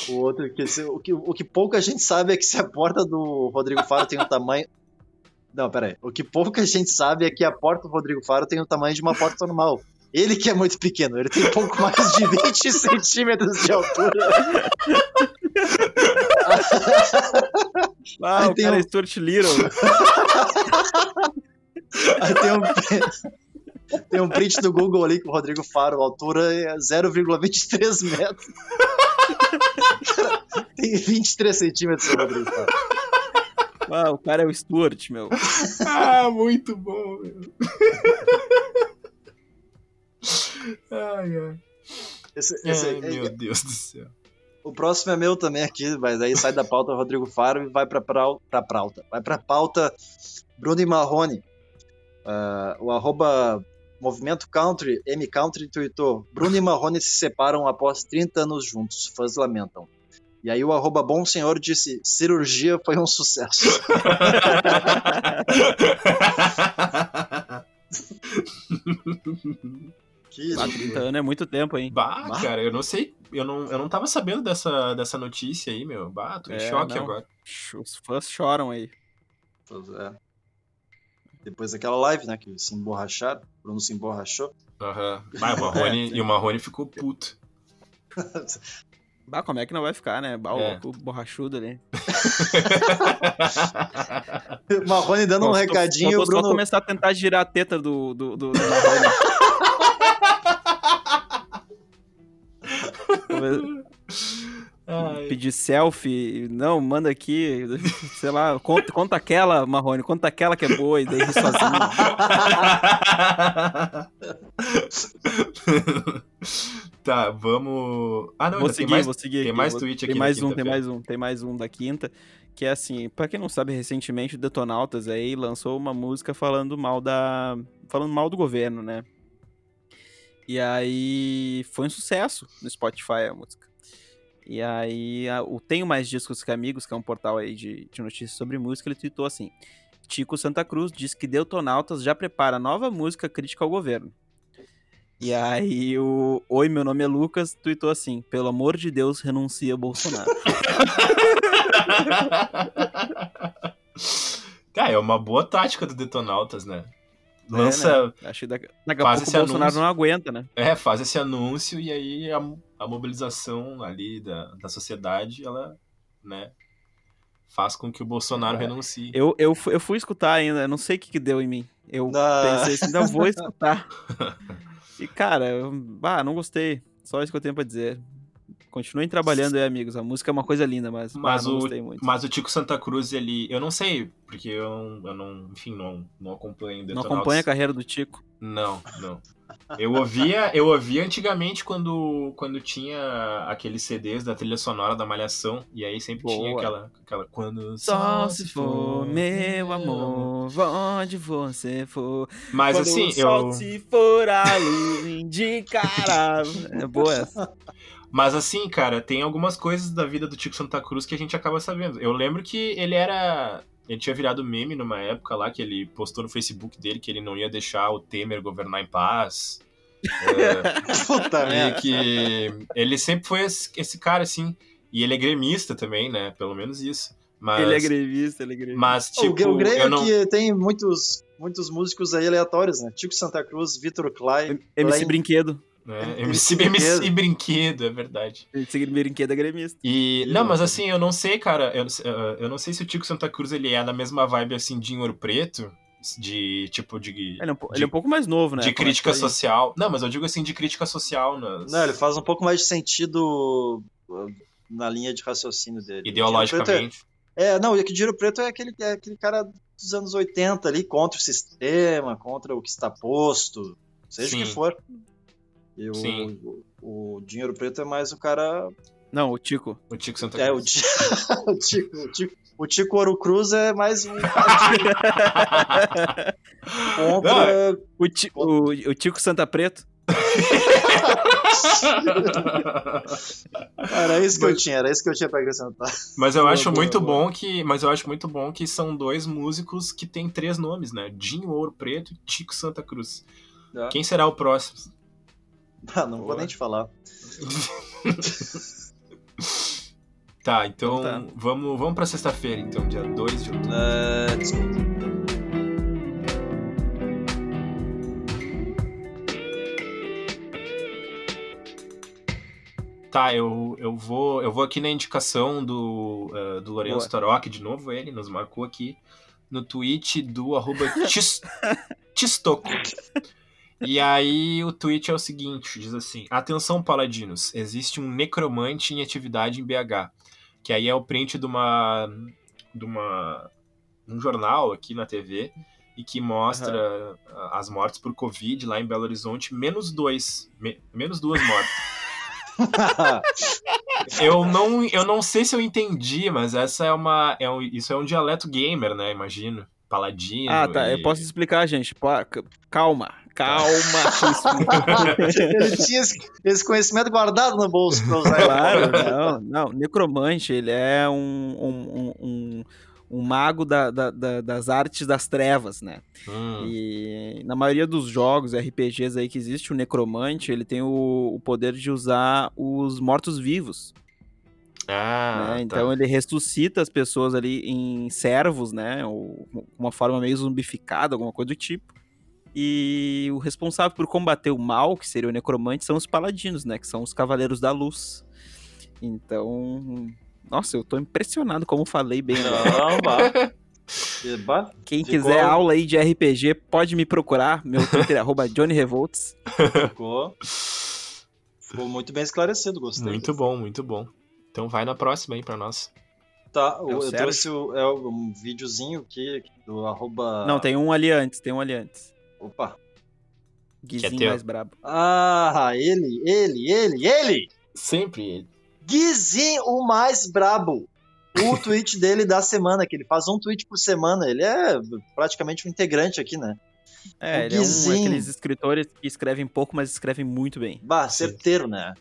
S2: O outro que o que o que pouca gente sabe é que se a porta do Rodrigo Faro tem o tamanho Não, pera aí. O que pouca gente sabe é que a porta do Rodrigo Faro tem o tamanho de uma porta normal. Ele que é muito pequeno, ele tem pouco mais de 20 centímetros de altura.
S3: Ah, o
S2: tem
S3: cara
S2: um-
S3: é Stuart Little.
S2: Aí tem um, tem um print do Google ali com o Rodrigo Faro, a altura é 0,23 metros. tem 23 centímetros o Rodrigo Faro.
S3: Ah, o cara é o Stuart, meu.
S1: Ah, muito bom, meu. Ai, ai.
S2: Esse, esse-
S1: Ai, meu Deus do céu.
S2: O próximo é meu também aqui, mas aí sai da pauta Rodrigo Faro e vai pra, prau, pra pauta. Vai pra pauta Bruno e Marrone. Ah, o arroba Movimento Country, M Country, tweetou Bruno e Marrone se separam após 30 anos juntos, fãs lamentam. E aí o arroba Bom Senhor disse, cirurgia foi um sucesso. Que
S3: Ah, 30 anos é muito tempo, hein?
S1: Bah,
S2: Bah.
S1: cara, eu não sei. Eu não, eu não tava sabendo dessa, dessa notícia aí, meu. Bah, tô em
S3: É,
S1: choque
S3: não.
S1: agora.
S3: Os fãs choram aí.
S2: Pois é. Depois daquela live, né, que se emborracharam, Bruno se emborrachou.
S1: Aham. Bah, o Marrone, e o Marrone ficou puto.
S3: Bah, como é que não vai ficar, né? Bah, o
S1: É.
S3: louco borrachudo ali.
S2: Marrone dando um recadinho, o Bruno...
S3: só começar a tentar girar a teta do, do, do, do Marrone.
S1: Ai.
S3: Pedir selfie. Não, manda aqui. Sei lá, conta, conta aquela, Marrone. Conta aquela que é boa e daí ri sozinho.
S1: tá, vamos. Ah, não,
S3: Vou
S1: tem
S3: seguir,
S1: mais.
S3: vou seguir
S1: tem
S3: aqui,
S1: mais
S3: vou-
S1: tweet
S3: Tem
S1: aqui
S3: mais
S1: na
S3: um, tem mais um, tem mais um da quinta. Que é assim, pra quem não sabe, recentemente o Detonautas aí lançou uma música falando mal da. falando mal do governo, né? E aí foi um sucesso no Spotify a música. E aí a- o Tenho Mais Discos que Amigos, que é um portal aí de, de notícias sobre música, ele tweetou assim. Tico Santa Cruz diz que Detonautas já prepara nova música crítica ao governo. E aí o Oi, meu nome é Lucas, tweetou assim: pelo amor de Deus, renuncia Bolsonaro.
S1: Cara, é uma boa tática do Detonautas, né?
S3: É,
S1: Lança.
S3: Acho que daqui, daqui a pouco o Bolsonaro
S1: anúncio.
S3: não aguenta, né?
S1: É, faz esse anúncio e aí a, a mobilização ali da, da sociedade, ela, né, faz com que o Bolsonaro
S3: É.
S1: renuncie.
S3: Eu, eu, eu fui escutar ainda, eu não sei o que, que deu em mim. Eu
S2: Ah.
S3: pensei assim, ainda vou escutar. E, cara, eu, bah, não gostei. Só isso que eu tenho pra dizer. Continuem trabalhando aí, amigos. A música é uma coisa linda, mas,
S1: Mas
S3: não
S1: o,
S3: gostei muito.
S1: mas o Tico Santa Cruz, ele. Eu não sei, porque eu não, eu não enfim, não, não acompanho
S3: não
S1: Detonautas.
S3: acompanha a carreira do Tico.
S1: Não, não. Eu ouvia, eu ouvia antigamente quando, quando tinha aqueles CDs da trilha sonora da Malhação, e aí sempre tinha
S3: Boa.
S1: aquela, aquela. Quando
S3: Só se for, meu amor, onde você for.
S1: Mas
S3: Quando
S1: assim,
S3: o sol
S1: eu.
S3: se for a luz indicará. É boa essa.
S1: Mas assim, cara, tem algumas coisas da vida do Tico Santa Cruz que a gente acaba sabendo. Eu lembro que ele era. Ele tinha virado meme numa época lá que ele postou no Facebook dele que ele não ia deixar o Temer governar em paz. É,
S2: Puta
S1: e
S2: merda.
S1: que ele sempre foi esse, esse cara, assim. E ele é gremista também, né? Pelo menos isso. Mas,
S3: Ele é grevista, ele é grevista.
S1: mas
S2: O
S1: tipo,
S2: Gre- o Grêmio
S1: eu não...
S2: que tem muitos, muitos músicos aí aleatórios, né? Tico Santa Cruz, Vitor Clay.
S3: MC Brinquedo.
S1: É,
S2: MC
S1: MC, MC
S2: Brinquedo.
S1: Brinquedo, é verdade.
S3: MC Brinquedo é gremista.
S1: E, não, mas assim, eu não sei, cara, eu, eh, eu não sei se o Tico Santa Cruz ele é na mesma vibe assim de Ouro Preto, de tipo de,
S3: Ele é um,
S1: de,
S3: ele é um pouco mais novo, né?
S1: de
S3: Começa
S1: crítica
S3: aí.
S1: social. Não, mas eu digo assim de crítica social nas
S2: Não, ele faz um pouco mais de sentido uh, na linha de raciocínio dele. Preto
S1: ideologicamente.
S2: É, é, não, e que Dinheiro Preto é aquele, é aquele cara dos anos 80 ali, contra o sistema, contra o que está posto, seja o que
S1: Sim.
S2: for. E o,
S1: Sim.
S2: o, o Dinheiro Preto é mais o cara.
S3: Não, o Tico.
S1: O Tico Santa
S2: É, o,
S1: Cruz.
S2: Ti- o Tico. O Tico, o Tico Ouro Cruz é mais um contra.
S3: O, Ti- o, o Tico Santa Preto.
S2: Era isso que eu tinha, era isso que eu tinha pra acrescentar.
S1: Mas eu acho
S2: boa,
S1: muito
S2: boa.
S1: bom que, mas eu acho muito bom que são dois músicos que têm três nomes, né? Dinho Ouro Preto e Tico Santa Cruz.
S2: Ah,
S1: Quem será o próximo?
S2: Ah, não vou
S1: Boa.
S2: nem te falar.
S1: Tá, então
S3: Então tá.
S1: vamos, vamos pra sexta-feira, então, dia 2 de outubro.
S2: É, desculpa.
S1: Tá, eu, eu, vou, eu vou aqui na indicação do, eh, do Lourenço. Taroc, de novo ele, nos marcou aqui no tweet do arroba tis- Tistoco. E aí o tweet é o seguinte, diz assim, Atenção paladinos, existe um necromante em atividade em BH, que aí é o print de uma, de uma um jornal aqui na TV e que mostra ah, as mortes por Covid lá em Belo Horizonte, menos dois, me- menos duas mortes. Eu não, eu não sei se eu entendi, mas essa é uma. É um, isso é um dialeto gamer, né? Imagino. Paladino.
S3: Ah, tá. Eu
S1: e-
S3: posso explicar, gente. Calma. Calma.
S2: Ele tinha esse, esse conhecimento guardado no bolso pra usar.
S3: Claro, não, não. Necromante, ele é um, um, um, um- mago da- da- da- das artes das trevas, né?
S1: Hum,
S3: E na maioria dos jogos, RPGs aí que existe, o necromante, ele tem o, o poder de usar os mortos-vivos.
S1: Ah,
S3: né?
S1: tá.
S3: Então ele ressuscita as pessoas ali em servos, né? Ou com uma forma meio zumbificada, alguma coisa do tipo. E o responsável por combater o mal, que seria o necromante, são os paladinos, né? Que são os cavaleiros da luz. Então. Nossa, eu tô impressionado como falei bem. né?
S2: Não, bah. E, bah,
S3: Quem
S2: Ficou-
S3: quiser aula aí de RPG, pode me procurar. Meu Twitter é arroba Johnny Revolts.
S2: ficou, ficou muito bem esclarecido, gostei.
S1: Muito bom, muito bom. Então vai na próxima aí pra nós.
S2: Tá, o-
S3: É o
S2: eu
S3: Sérgio?
S2: trouxe o- é um videozinho aqui do arroba...
S3: Não, tem um ali antes, tem um ali antes.
S2: Opa.
S3: Guizinho
S1: teu.
S3: mais brabo.
S2: Ah, ele, ele, ele, ele!
S1: Sempre ele.
S2: Guizinho, o mais brabo. O tweet dele da semana, que ele faz um tweet por semana. Ele é praticamente um integrante aqui, né?
S3: É,
S2: O
S3: ele é um
S2: Guizinho.
S3: daqueles escritores que escrevem pouco, mas escrevem muito bem.
S2: Bah, certeiro, né?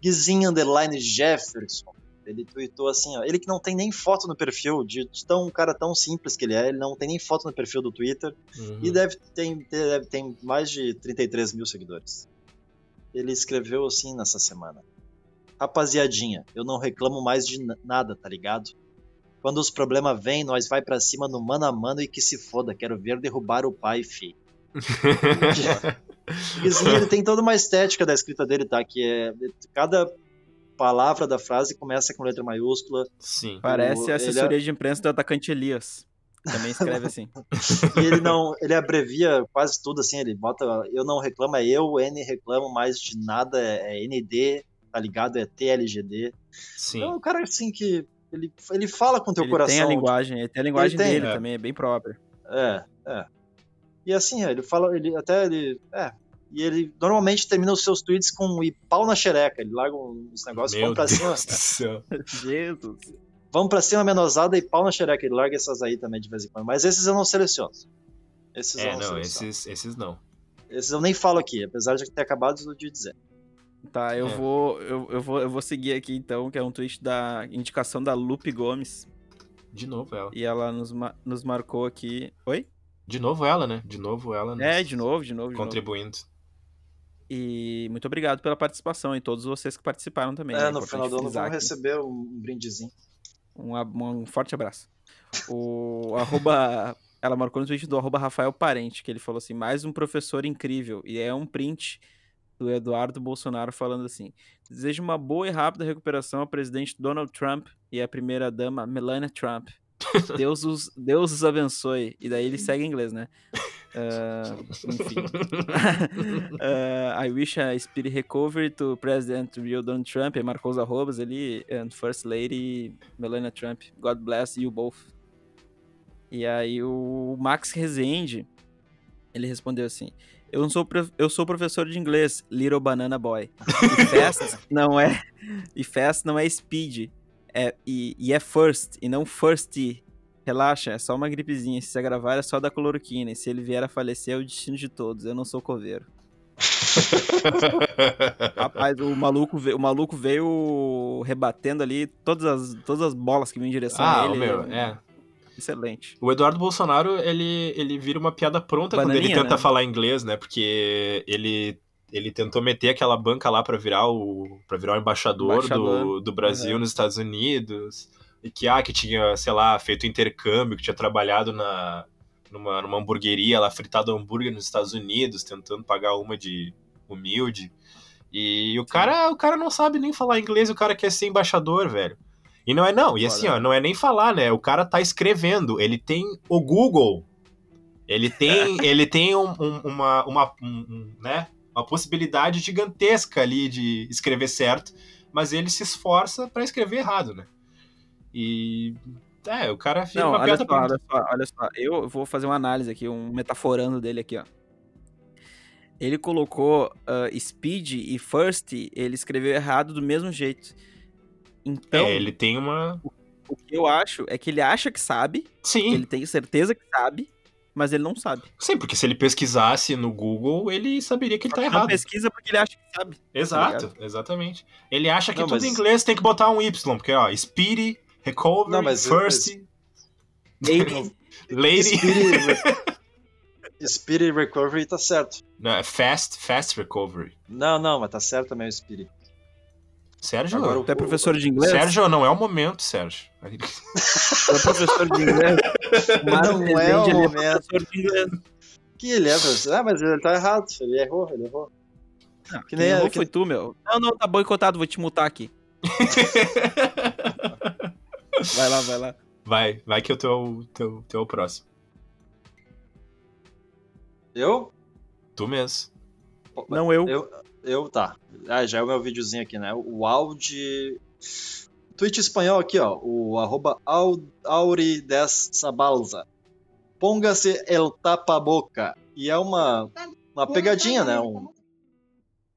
S2: Guizinho Underline Jefferson. Ele tweetou assim, ó. Ele que não tem nem foto no perfil, de, de tão um cara tão simples que ele é, ele não tem nem foto no perfil do Twitter.
S1: Uhum.
S2: E deve ter, deve ter mais de 33 mil seguidores. Ele escreveu assim nessa semana. Rapaziadinha, eu não reclamo mais de na- nada, tá ligado? Quando os problemas vêm, nós vai pra cima no mano a mano e que se foda. Quero ver derrubar o pai, fi. O Guizinho, ele tem toda uma estética da escrita dele, tá? Que é. Cada palavra da frase começa com letra maiúscula.
S1: Sim.
S3: Parece
S2: ele
S3: a
S2: é-
S3: assessoria de imprensa do atacante Elias. Também escreve assim.
S2: E ele não. Ele abrevia quase tudo assim. Ele bota. Eu não reclamo, é eu, N reclamo mais de nada, é, é ND, tá ligado? É TLGD.
S1: Sim.
S2: Então é um cara assim que. Ele, ele fala com teu
S3: ele
S2: coração.
S3: tem a linguagem, ele tem a linguagem
S2: tem,
S3: dele
S1: é.
S3: também, é bem própria.
S2: É, é. E assim, ele fala, ele até ele. É. E ele normalmente termina os seus tweets com e pau na xereca. Ele larga uns negócios,
S1: Meu
S2: vamos pra cima.
S1: Do céu.
S3: Jesus.
S2: Vamos pra cima, menosada e pau na xereca. Ele larga essas aí também de vez em quando. Mas esses eu não seleciono. Esses eu
S1: É,
S2: não,
S1: não,
S2: seleciono.
S1: esses, esses não.
S2: Esses eu nem falo aqui, apesar de ter acabado de dizer.
S3: Tá, eu
S1: É.
S3: vou eu, eu vou eu vou seguir aqui então, que é um tweet da indicação da Lupe Gomes
S1: De novo ela.
S3: e ela nos, ma- nos marcou aqui. Oi?
S1: De novo ela, né? De novo ela.
S3: É,
S1: nos
S3: de novo, de novo, de novo. E muito obrigado pela participação e todos vocês que participaram também.
S2: É,
S3: né?
S2: no final do ano vamos
S3: aqui.
S2: receber um, brindezinho.
S3: Um, um forte abraço. O arroba. Ela marcou no tweet do arroba Rafael Parente, que ele falou assim: mais um professor incrível. E é um print do Eduardo Bolsonaro falando assim: desejo uma boa e rápida recuperação ao presidente Donald Trump e à primeira-dama Melania Trump. Deus os, Deus os abençoe. E daí ele segue em inglês, né? Ah, enfim. Uh, I wish a speedy recovery to President real Donald Trump. Aí marcou os arrobas ali. And First Lady Melania Trump. God bless you both. E aí o Max Rezende, ele respondeu assim. Eu, não sou, eu sou professor de inglês, Little Banana Boy. E fast não é. E fast não é speed. É, e, e é first, e não first. Relaxa, é só uma gripezinha. Se se agravar é só da cloroquina. E se ele vier a falecer é o destino de todos. Eu não sou coveiro. Rapaz, o maluco, veio, o maluco veio rebatendo ali todas as, todas as bolas que vinham em direção
S1: ah,
S3: a ele.
S1: meu, é.
S3: Excelente.
S1: O Eduardo Bolsonaro, ele, ele vira uma piada pronta quando ele
S3: Bananinha,
S1: tenta
S3: né?
S1: falar inglês, né? Porque ele, ele tentou meter aquela banca lá pra virar o para virar o embaixador, do,
S3: Embaixador.
S1: do Brasil
S3: Uhum.
S1: nos Estados Unidos. E que, ah, que tinha, sei lá, feito intercâmbio, que tinha trabalhado na, numa, numa hamburgueria lá, fritado hambúrguer nos Estados Unidos, tentando pagar uma de humilde. E o cara, o cara não sabe nem falar inglês, o cara quer ser embaixador, velho. E não é não, e assim, ó, não é nem falar, né? O cara tá escrevendo, ele tem o Google. Ele tem, ele tem um- um- uma, uma, um- né? uma possibilidade gigantesca ali de escrever certo, mas ele se esforça pra escrever errado, né? E é, o cara fica
S3: Não,
S1: uma
S3: olha
S1: piada
S3: só, olha só, olha só. Eu vou fazer uma análise aqui, um metaforando dele aqui, ó. Ele colocou ah, speed e first, ele escreveu errado do mesmo jeito. Então,
S1: é, ele tem uma.
S3: o que eu acho é que ele acha que sabe,
S1: Sim,
S3: ele tem certeza que sabe, mas ele não sabe.
S1: sim, porque se ele pesquisasse no Google, ele saberia que ele tá
S3: Ele não
S1: errado.
S3: pesquisa porque ele acha que sabe.
S1: Exato, exatamente. Ele acha que
S2: Não,
S1: tudo em
S2: mas-
S1: inglês tem que botar um Y, porque ó, Speedy, Recovery,
S2: Não, mas-
S1: First,
S3: Lady,
S1: Lady.
S2: Spirit, Spirit Recovery tá certo.
S1: Não, é Fast, Fast Recovery.
S2: Não, não, mas tá certo também o Spirit.
S1: Sérgio,
S2: Agora
S3: tu é professor de inglês?
S1: Sérgio, não é o momento, Sérgio.
S3: Tu é professor de inglês? Mas
S2: Não é o
S3: ele
S2: momento.
S3: professor de inglês.
S2: Que ele é, professor? Ah, mas ele tá errado. Ele errou, ele errou.
S3: Não,
S2: Que nem-
S3: errou
S2: que-
S3: foi tu, meu. Não, não, tá boicotado, vou te multar aqui. Vai lá, vai lá.
S1: Vai, vai que eu tô, teu, teu o próximo.
S2: Eu?
S1: Tu mesmo.
S3: Não eu.
S2: Eu, eu, tá. Ah, já é o meu videozinho aqui, né? O Audi. Twitch espanhol aqui, ó. O arroba Au- Auri10 Sabalza. Ponga-se el tapa-boca. E é uma, uma pegadinha, né? Um-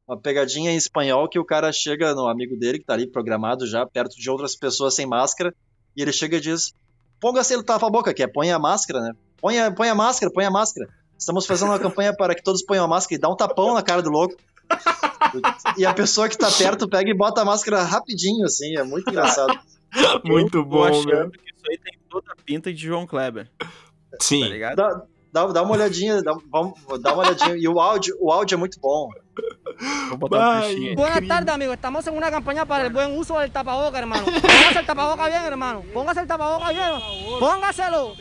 S2: uma pegadinha em espanhol que o cara chega no amigo dele, que tá ali programado já, perto de outras pessoas sem máscara, e ele chega e diz: Ponga-se el tapa-boca, que é põe a máscara, né? Põe a, põe a máscara, põe a máscara. Estamos fazendo uma campanha para que todos ponham a máscara e dá um tapão na cara do louco. E a pessoa que tá perto pega e bota a máscara rapidinho, assim, é muito engraçado.
S1: Muito
S3: eu
S1: bom,
S3: que isso aí tem toda a pinta de João Kleber, tá
S1: Sim.
S3: ligado?
S2: Dá, dá, dá uma olhadinha, dá, vamos, dá uma olhadinha. E o áudio, o áudio é muito bom.
S3: Vou botar um trechinho aí.
S5: Buenas tardes, amigos. Estamos en una campaña para el buen uso del tapaboca, hermano. Póngase el tapaboca bien, hermano. Póngase el tapaboca bien. Póngaselo.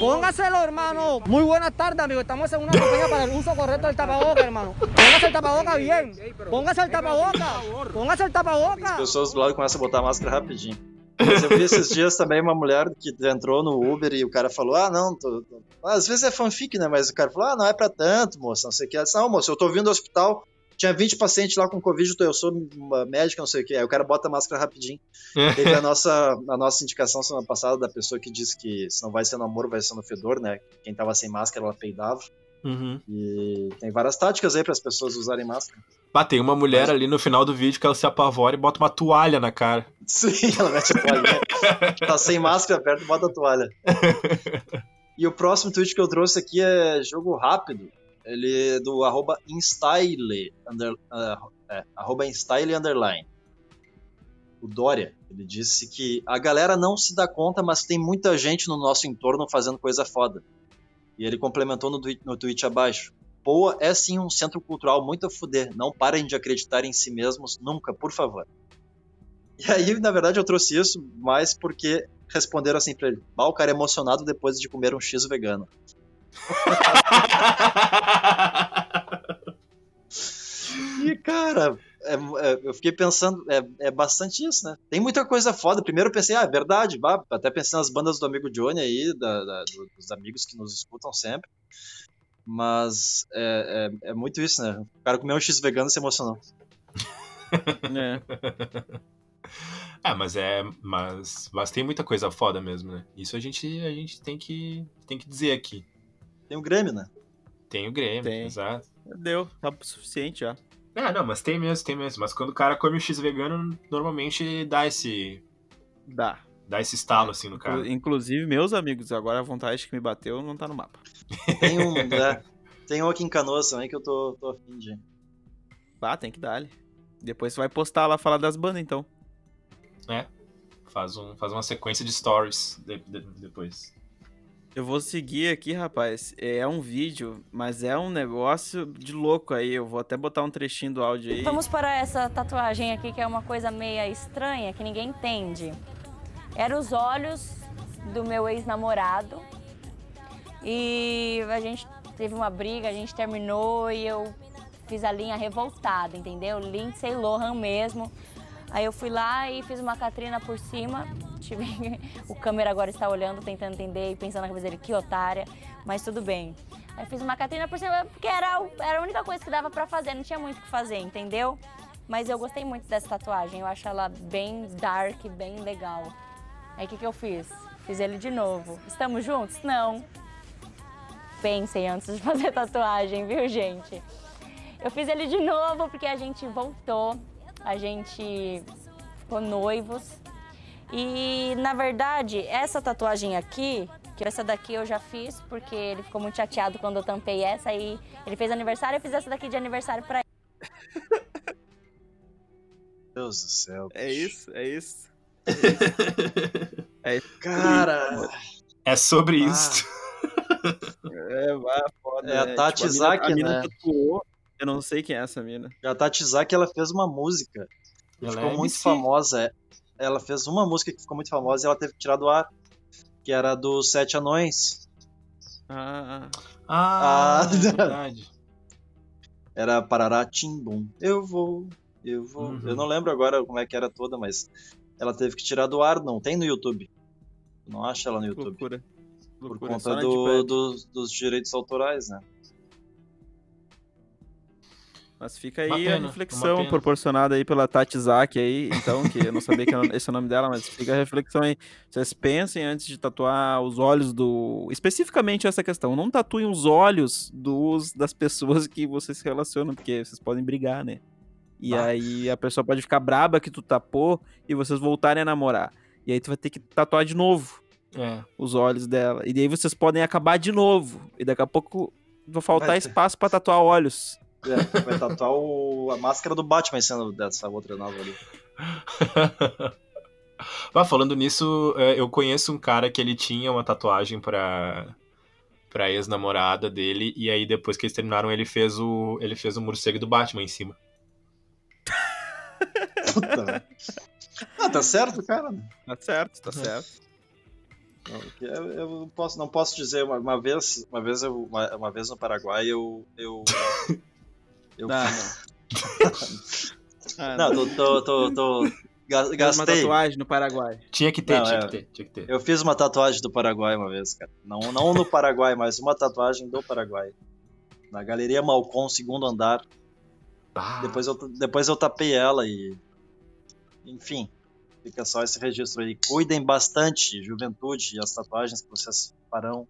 S5: Póngaselo, hermano. Muy buenas tardes, amigos. Estamos en una campaña para el uso correcto del tapaboca, hermano. Póngase el tapaboca bien. Póngase el tapaboca. Póngase el
S2: As
S5: tapaboca.
S2: pessoas do lado começam a botar a máscara rapidinho. Mas eu vi esses dias também uma mulher que entrou no Uber e o cara falou: Ah, não, tô, tô- às vezes é fanfic, né? Mas o cara falou: Ah, não é pra tanto, moça, não sei o que. Ela disse, Não, moça, eu tô vindo do hospital, tinha 20 pacientes lá com Covid, eu sou médica, não sei o que. Aí o cara bota a máscara rapidinho. Teve a nossa, a nossa indicação semana passada da pessoa que disse que se não vai ser no amor, vai ser no fedor, né? Quem tava sem máscara, ela peidava.
S1: Uhum.
S2: E tem várias táticas aí para as pessoas usarem máscara.
S1: Ah, tem uma mulher ali no final do vídeo que ela se apavora e bota uma toalha na cara.
S2: Sim, ela mete a toalhinha. tá sem máscara perto, bota a toalha. E o próximo tweet que eu trouxe aqui é jogo rápido. Ele é do arroba Instyle, under, ah, é, arroba Instyle underline. O Dória, ele disse que a galera não se dá conta, mas tem muita gente no nosso entorno fazendo coisa foda. E ele complementou no, tweet- no tweet abaixo. Poa é sim um centro cultural muito a fuder. Não parem de acreditar em si mesmos nunca, por favor. E aí, na verdade, eu trouxe isso mais porque responderam assim pra ele: Bah, o cara é emocionado depois de comer um X vegano. E, cara, é- é- eu fiquei pensando, é, é bastante isso, né? Tem muita coisa foda. Primeiro eu pensei, ah, é verdade, vá, até pensei nas bandas do amigo Johnny aí, da- da- do- dos amigos que nos escutam sempre. Mas é, é- é muito isso, né? O cara comeu um X vegano e se emocionou.
S3: É.
S1: É, mas é. Mas, mas tem muita coisa foda mesmo, né? Isso a gente, a gente tem, que, tem que dizer aqui.
S2: Tem o Grêmio, né?
S1: Tem o Grêmio,
S3: Tem.
S1: exato.
S3: Deu, tá o suficiente já.
S1: É, não, mas tem mesmo, tem mesmo. Mas quando o cara come o X vegano, normalmente dá esse.
S3: Dá.
S1: dá esse estalo assim no cara.
S3: Inclusive, meus amigos, agora a vontade que me bateu não tá no mapa.
S2: Tem um, né? Tem um aqui em Canoas também que eu tô, tô afim de.
S3: Ah, tem que dar ali. Depois você vai postar lá, falar das bandas, então.
S1: Faz, um, faz uma sequência de stories de- de- depois.
S3: Eu vou seguir aqui, rapaz. É um vídeo, mas é um negócio de louco aí. Eu vou até botar um trechinho do áudio aí.
S6: Vamos para essa tatuagem aqui, que é uma coisa meia estranha, que ninguém entende. Era os olhos do meu ex-namorado. E a gente teve uma briga, a gente terminou e eu fiz a linha revoltada, entendeu? Lindsay Lohan mesmo. Aí eu fui lá e fiz uma Catrina por cima. Tive- O câmera agora está olhando, tentando entender e pensando na cabeça dele, que otária, mas tudo bem. Aí fiz uma Catrina por cima porque era, o- era a única coisa que dava pra fazer, não tinha muito o que fazer, entendeu? Mas eu gostei muito dessa tatuagem, eu acho ela bem dark, bem legal. Aí o que, que eu fiz? Fiz ele de novo. Estamos juntos? Não. Pensem antes de fazer tatuagem, viu, gente? Eu fiz ele de novo porque a gente voltou, a gente ficou noivos. E na verdade, essa tatuagem aqui, que essa daqui eu já fiz porque ele ficou muito chateado quando eu tampei essa aí. Ele fez aniversário, eu fiz essa daqui de aniversário pra
S2: Deus do céu.
S3: É isso, é isso.
S2: Cara,
S1: É sobre
S2: Ah.
S1: isso.
S3: É, vai, foda.
S2: É a
S3: né?
S2: Tati
S3: Tipo, mina-
S2: Zaki,
S3: a mina
S2: né?
S3: tatuou. Eu não sei quem é essa mina.
S2: a Tati Zaki, ela fez uma música que
S1: Ela
S2: ficou
S1: é
S2: muito
S1: MC.
S2: famosa. é. Ela fez uma música que ficou muito famosa e ela teve que tirar do ar, que era dos Sete Anões.
S3: Ah,
S1: Ah,
S2: Ah,
S1: é verdade.
S2: Era Parará Timbum. Eu vou, eu vou.
S1: Uhum.
S2: Eu não lembro agora como é que era toda, mas ela teve que tirar do ar, não tem no YouTube. Não acha ela no YouTube.
S3: loucura.
S2: Por
S3: Loucura,
S2: conta do, dos direitos autorais, né?
S3: Mas fica aí
S1: pena,
S3: a reflexão proporcionada aí pela Tati Zaki aí, então, que eu não sabia que era esse é o nome dela, mas fica a reflexão aí. Vocês pensem antes de tatuar os olhos do... Especificamente essa questão, não tatuem os olhos dos, das pessoas que vocês se relacionam, porque vocês podem brigar, né? E
S2: Ah.
S3: aí a pessoa pode ficar braba que tu tapou e vocês voltarem a namorar. E aí tu vai ter que tatuar de novo
S1: É.
S3: os olhos dela. E daí vocês podem acabar de novo. E daqui a pouco vai faltar
S2: Vai
S3: espaço pra tatuar olhos.
S2: É, vai tatuar o- a máscara do Batman sendo dessa outra nova ali.
S1: Ah, falando nisso, é, eu conheço um cara que ele tinha uma tatuagem pra, pra ex-namorada dele, e aí depois que eles terminaram, ele fez o. ele fez o morcego do Batman em cima.
S2: Puta. ah, tá certo, cara.
S3: Tá certo, tá certo.
S2: Eu, eu não posso, não posso dizer uma, uma vez, uma vez eu, uma, uma vez no Paraguai eu eu eu
S3: Ah, não. Ah,
S2: não, tô, tô, tô, tô ga-
S3: Fez uma
S2: gastei.
S3: tatuagem no Paraguai.
S1: Tinha que ter,
S2: Não,
S1: tinha
S2: é.
S1: que ter, tinha que ter.
S2: Eu fiz uma tatuagem do Paraguai uma vez, cara. Não, não no Paraguai, mas uma tatuagem do Paraguai. Na Galeria Malcom, segundo andar.
S1: Bah,
S2: Depois eu, depois eu tapei ela e. Enfim, fica só esse registro aí. Cuidem bastante, juventude, e as tatuagens que vocês farão,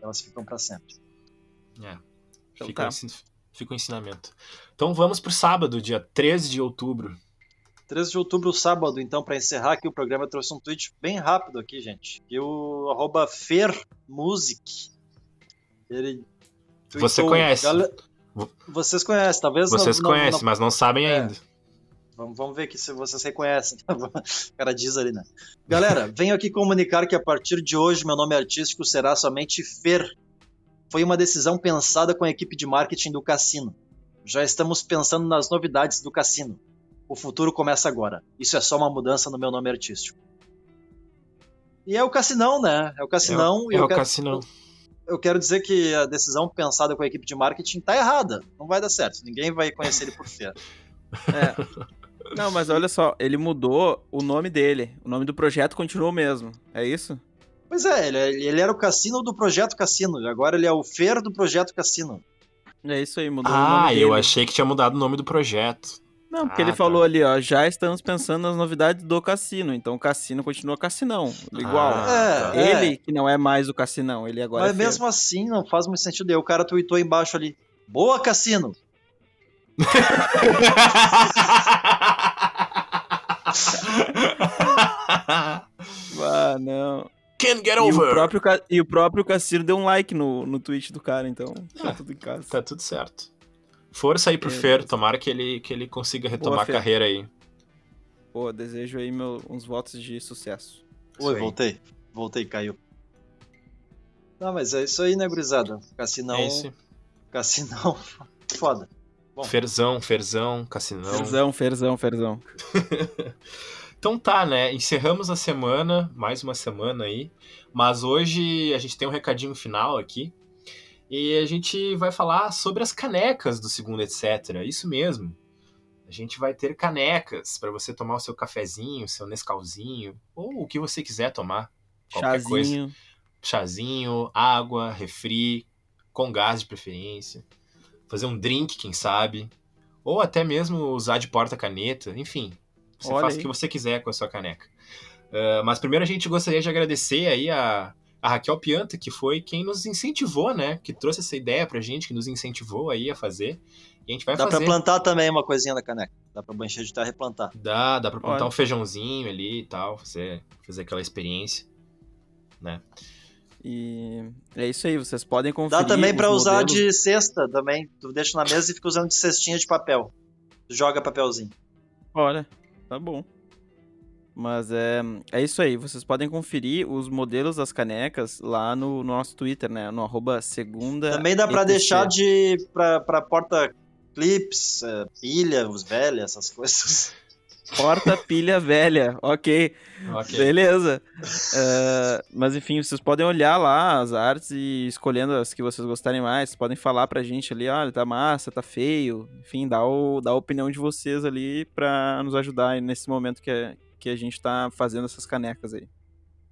S2: elas ficam pra sempre.
S1: é.
S3: Então
S1: fica,
S3: tá.
S1: Fica o ensinamento. Então vamos pro sábado, dia 13 de outubro.
S2: 13 de outubro, sábado, então, pra encerrar aqui o programa, eu trouxe um tweet bem rápido aqui, gente. Que o arroba FerMusic. Ele.
S1: Você
S2: tweetou,
S1: conhece.
S2: "Gale-
S1: Vo-
S2: Vocês conhecem, talvez não-
S1: Vocês
S2: não-
S1: conhecem,
S2: não-
S1: mas não sabem
S2: É.
S1: ainda.
S2: Vamos, vamos ver aqui se vocês reconhecem. o cara diz ali, né? Galera, venho aqui comunicar que a partir de hoje meu nome artístico será somente Fer. Foi uma decisão pensada com a equipe de marketing do cassino. Já estamos pensando nas novidades do cassino. O futuro começa agora. Isso é só uma mudança no meu nome artístico. E é o Cassinão, né? É o Cassinão. e
S1: É
S2: eu
S1: o
S2: quero-
S1: Cassinão.
S2: eu quero dizer que a decisão pensada com a equipe de marketing tá errada. Não vai dar certo. Ninguém vai conhecer ele por fora.
S3: É. Não, mas olha só, ele mudou o nome dele. O nome do projeto continuou o mesmo. É isso?
S2: Pois é, ele, ele era o Cassino do Projeto Cassino. e Agora ele é o Fer do Projeto Cassino.
S3: É isso aí, mudou o nome
S1: Ah,
S3: dele.
S1: eu achei que tinha mudado o nome do projeto.
S3: Não, porque
S1: Ah,
S3: ele
S1: tá.
S3: falou ali, ó, já estamos pensando nas novidades do cassino. Então o cassino continua cassinão, igual.
S1: Ah,
S2: é,
S3: ele que não é mais o cassinão, ele agora
S2: Mas
S3: é
S2: mesmo assim, não faz muito sentido. E aí o cara tweetou embaixo ali: Boa, Cassino!
S3: Ah, não.
S1: Can't get
S3: E o,
S1: over.
S3: próprio, e o próprio Cassino deu um like no, no tweet do cara, então tá
S1: Ah,
S3: tudo em casa.
S1: Tá tudo certo. Força aí pro
S3: Beleza.
S1: Fer, tomara que ele, que ele consiga retomar a
S3: Fer.
S1: carreira aí.
S3: Pô, desejo aí meu, uns votos de sucesso.
S2: Oi, voltei. Voltei, caiu. Não, mas é isso aí, né, gurizada? Cassinão.
S1: É isso.
S2: Cassinão. Foda. Bom.
S1: Ferzão, Ferzão, Cassinão.
S3: Ferzão, ferzão, ferzão.
S1: Então tá, né? Encerramos a semana, mais uma semana aí. Mas hoje a gente tem um recadinho final aqui. E a gente vai falar sobre as canecas do segundo, etc. Isso mesmo. A gente vai ter canecas para você tomar o seu cafezinho, o seu Nescauzinho, ou o que você quiser tomar. Qualquer coisa.
S3: Chazinho.
S1: Chazinho, água, refri, com gás de preferência. Fazer um drink, quem sabe. Ou até mesmo usar de porta-caneta, enfim. Você
S3: Olha
S1: faz o
S3: aí.
S1: que você quiser com a sua caneca. Ah, mas primeiro a gente gostaria de agradecer aí a, a Raquel Pianta, que foi quem nos incentivou, né? Que trouxe essa ideia pra gente, que nos incentivou aí a fazer. E a gente vai
S2: Dá pra
S1: fazer.
S2: plantar também uma coisinha da caneca. Dá pra banchar de terra e plantar.
S1: Dá, dá pra plantar
S3: Olha.
S1: um feijãozinho ali e tal, fazer, fazer aquela experiência. Né?
S3: E é isso aí, vocês podem conferir.
S2: Dá também pra usar
S3: modelos-
S2: de cesta também. Tu deixa na mesa e fica usando de cestinha de papel. Tu joga papelzinho.
S3: Olha, tá bom. Mas é, é isso aí, vocês podem conferir os modelos das canecas lá no, no nosso Twitter, né? No arroba segunda.
S2: Também dá pra
S3: ETC.
S2: deixar de. pra, pra porta clips, é, pilha, os velhos, essas coisas.
S3: Porta pilha velha, ok.
S1: Ok.
S3: Beleza. É, mas enfim, vocês podem olhar lá as artes e escolhendo as que vocês gostarem mais. Vocês podem falar pra gente ali, olha, tá massa, tá feio. Enfim, dá, o, dá a opinião de vocês ali pra nos ajudar nesse momento que, é- que a gente tá fazendo essas canecas aí.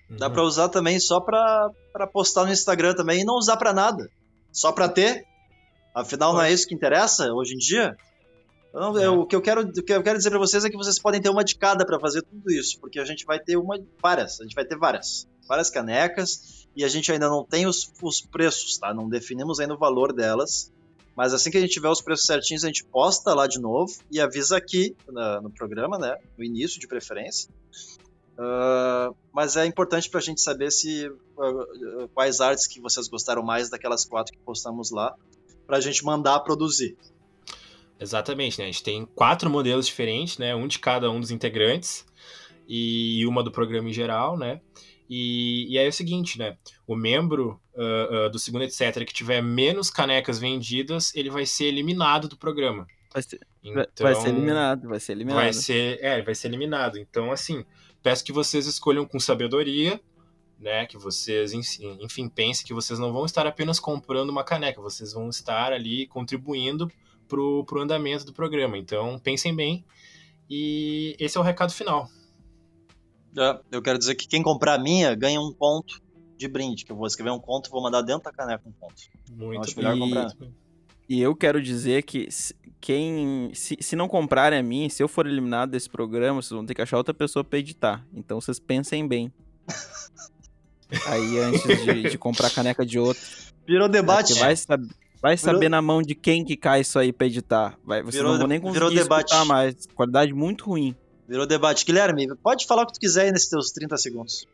S2: Dá
S1: Uhum.
S2: pra usar também só pra, pra postar no Instagram também e não usar pra nada. Só pra ter. Afinal, não é isso que interessa hoje em dia?
S1: É.
S2: eu- o, que eu quero, o que eu quero dizer pra vocês é que vocês podem ter uma de cada pra fazer tudo isso, porque a gente vai ter uma, várias, a gente vai ter várias, várias canecas e a gente ainda não tem os, os preços, tá? Não definimos ainda o valor delas, mas assim que a gente tiver os preços certinhos, a gente posta lá de novo e avisa aqui na- no programa, né? No início, de preferência. Ah, mas é importante pra gente saber se ah, quais artes que vocês gostaram mais daquelas quatro que postamos lá, pra gente mandar produzir.
S1: Exatamente, né? A gente tem quatro modelos diferentes, né? Um de cada um dos integrantes e uma do programa em geral, né? E, e aí é o seguinte, né? O membro ah, ah, do segundo etc que tiver menos canecas vendidas, ele vai ser eliminado do programa.
S3: Vai ser,
S1: Então,
S3: vai ser eliminado, vai ser eliminado.
S1: Vai ser, é, vai ser eliminado. Então, assim, peço que vocês escolham com sabedoria, né? Que vocês, enfim, enfim, pensem que vocês não vão estar apenas comprando uma caneca, vocês vão estar ali contribuindo pro, pro andamento do programa. Então, pensem bem. E esse é o recado final.
S2: É, Eu quero dizer que quem comprar a minha ganha um ponto de brinde, que eu vou escrever um conto e vou mandar dentro da caneca um conto.
S1: Muito
S2: acho
S1: bem.
S2: melhor
S3: E-
S2: comprar.
S3: E eu quero dizer que se- quem. Se, se não comprarem a mim, se eu for eliminado desse programa, vocês vão ter que achar outra pessoa pra editar. Então vocês pensem bem. Aí antes de, de comprar a caneca de outro.
S2: Virou debate.
S3: porque vai, sab- vai saber na mão de quem que cai isso aí pra editar. Vai, vocês
S2: Virou-
S3: não vão nem
S2: virou
S3: conseguir
S2: debate.
S3: escutar mais. Qualidade muito ruim.
S2: Virou debate. Guilherme, pode falar o que tu quiser aí nesses teus 30 segundos.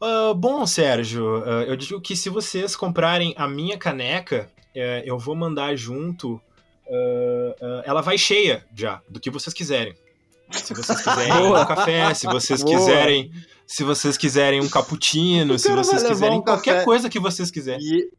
S1: Ah, bom, Sérgio, ah, eu digo que se vocês comprarem a minha caneca, eh, eu vou mandar junto. ah, ela vai cheia já, do que vocês quiserem. Se vocês quiserem um café, se vocês
S3: Boa.
S1: quiserem. Se vocês quiserem um cappuccino, se vocês
S2: vai
S1: quiserem
S2: um
S1: qualquer
S2: café.
S1: coisa que vocês quiserem.
S2: E,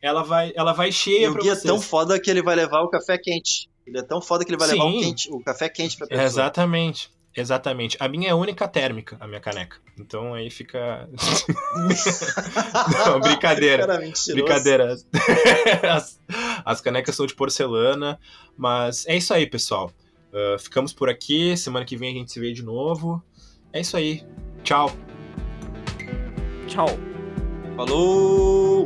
S1: Ela vai, ela vai
S2: e
S1: cheia
S2: o
S1: pra
S2: Gui é
S1: vocês.
S2: tão foda que ele vai levar o café quente. Ele é tão foda que ele vai levar o,
S1: Sim.
S2: quente, o café quente pra pessoa.
S1: Exatamente. Exatamente. A minha é a única térmica, a minha caneca. Então aí fica. Não, brincadeira.
S2: Cara.
S1: Brincadeira. As, as canecas são de porcelana. Mas é isso aí, pessoal. Uh, ficamos por aqui. Semana que vem a gente se vê de novo. É isso aí. Tchau.
S3: Tchau.
S2: Falou!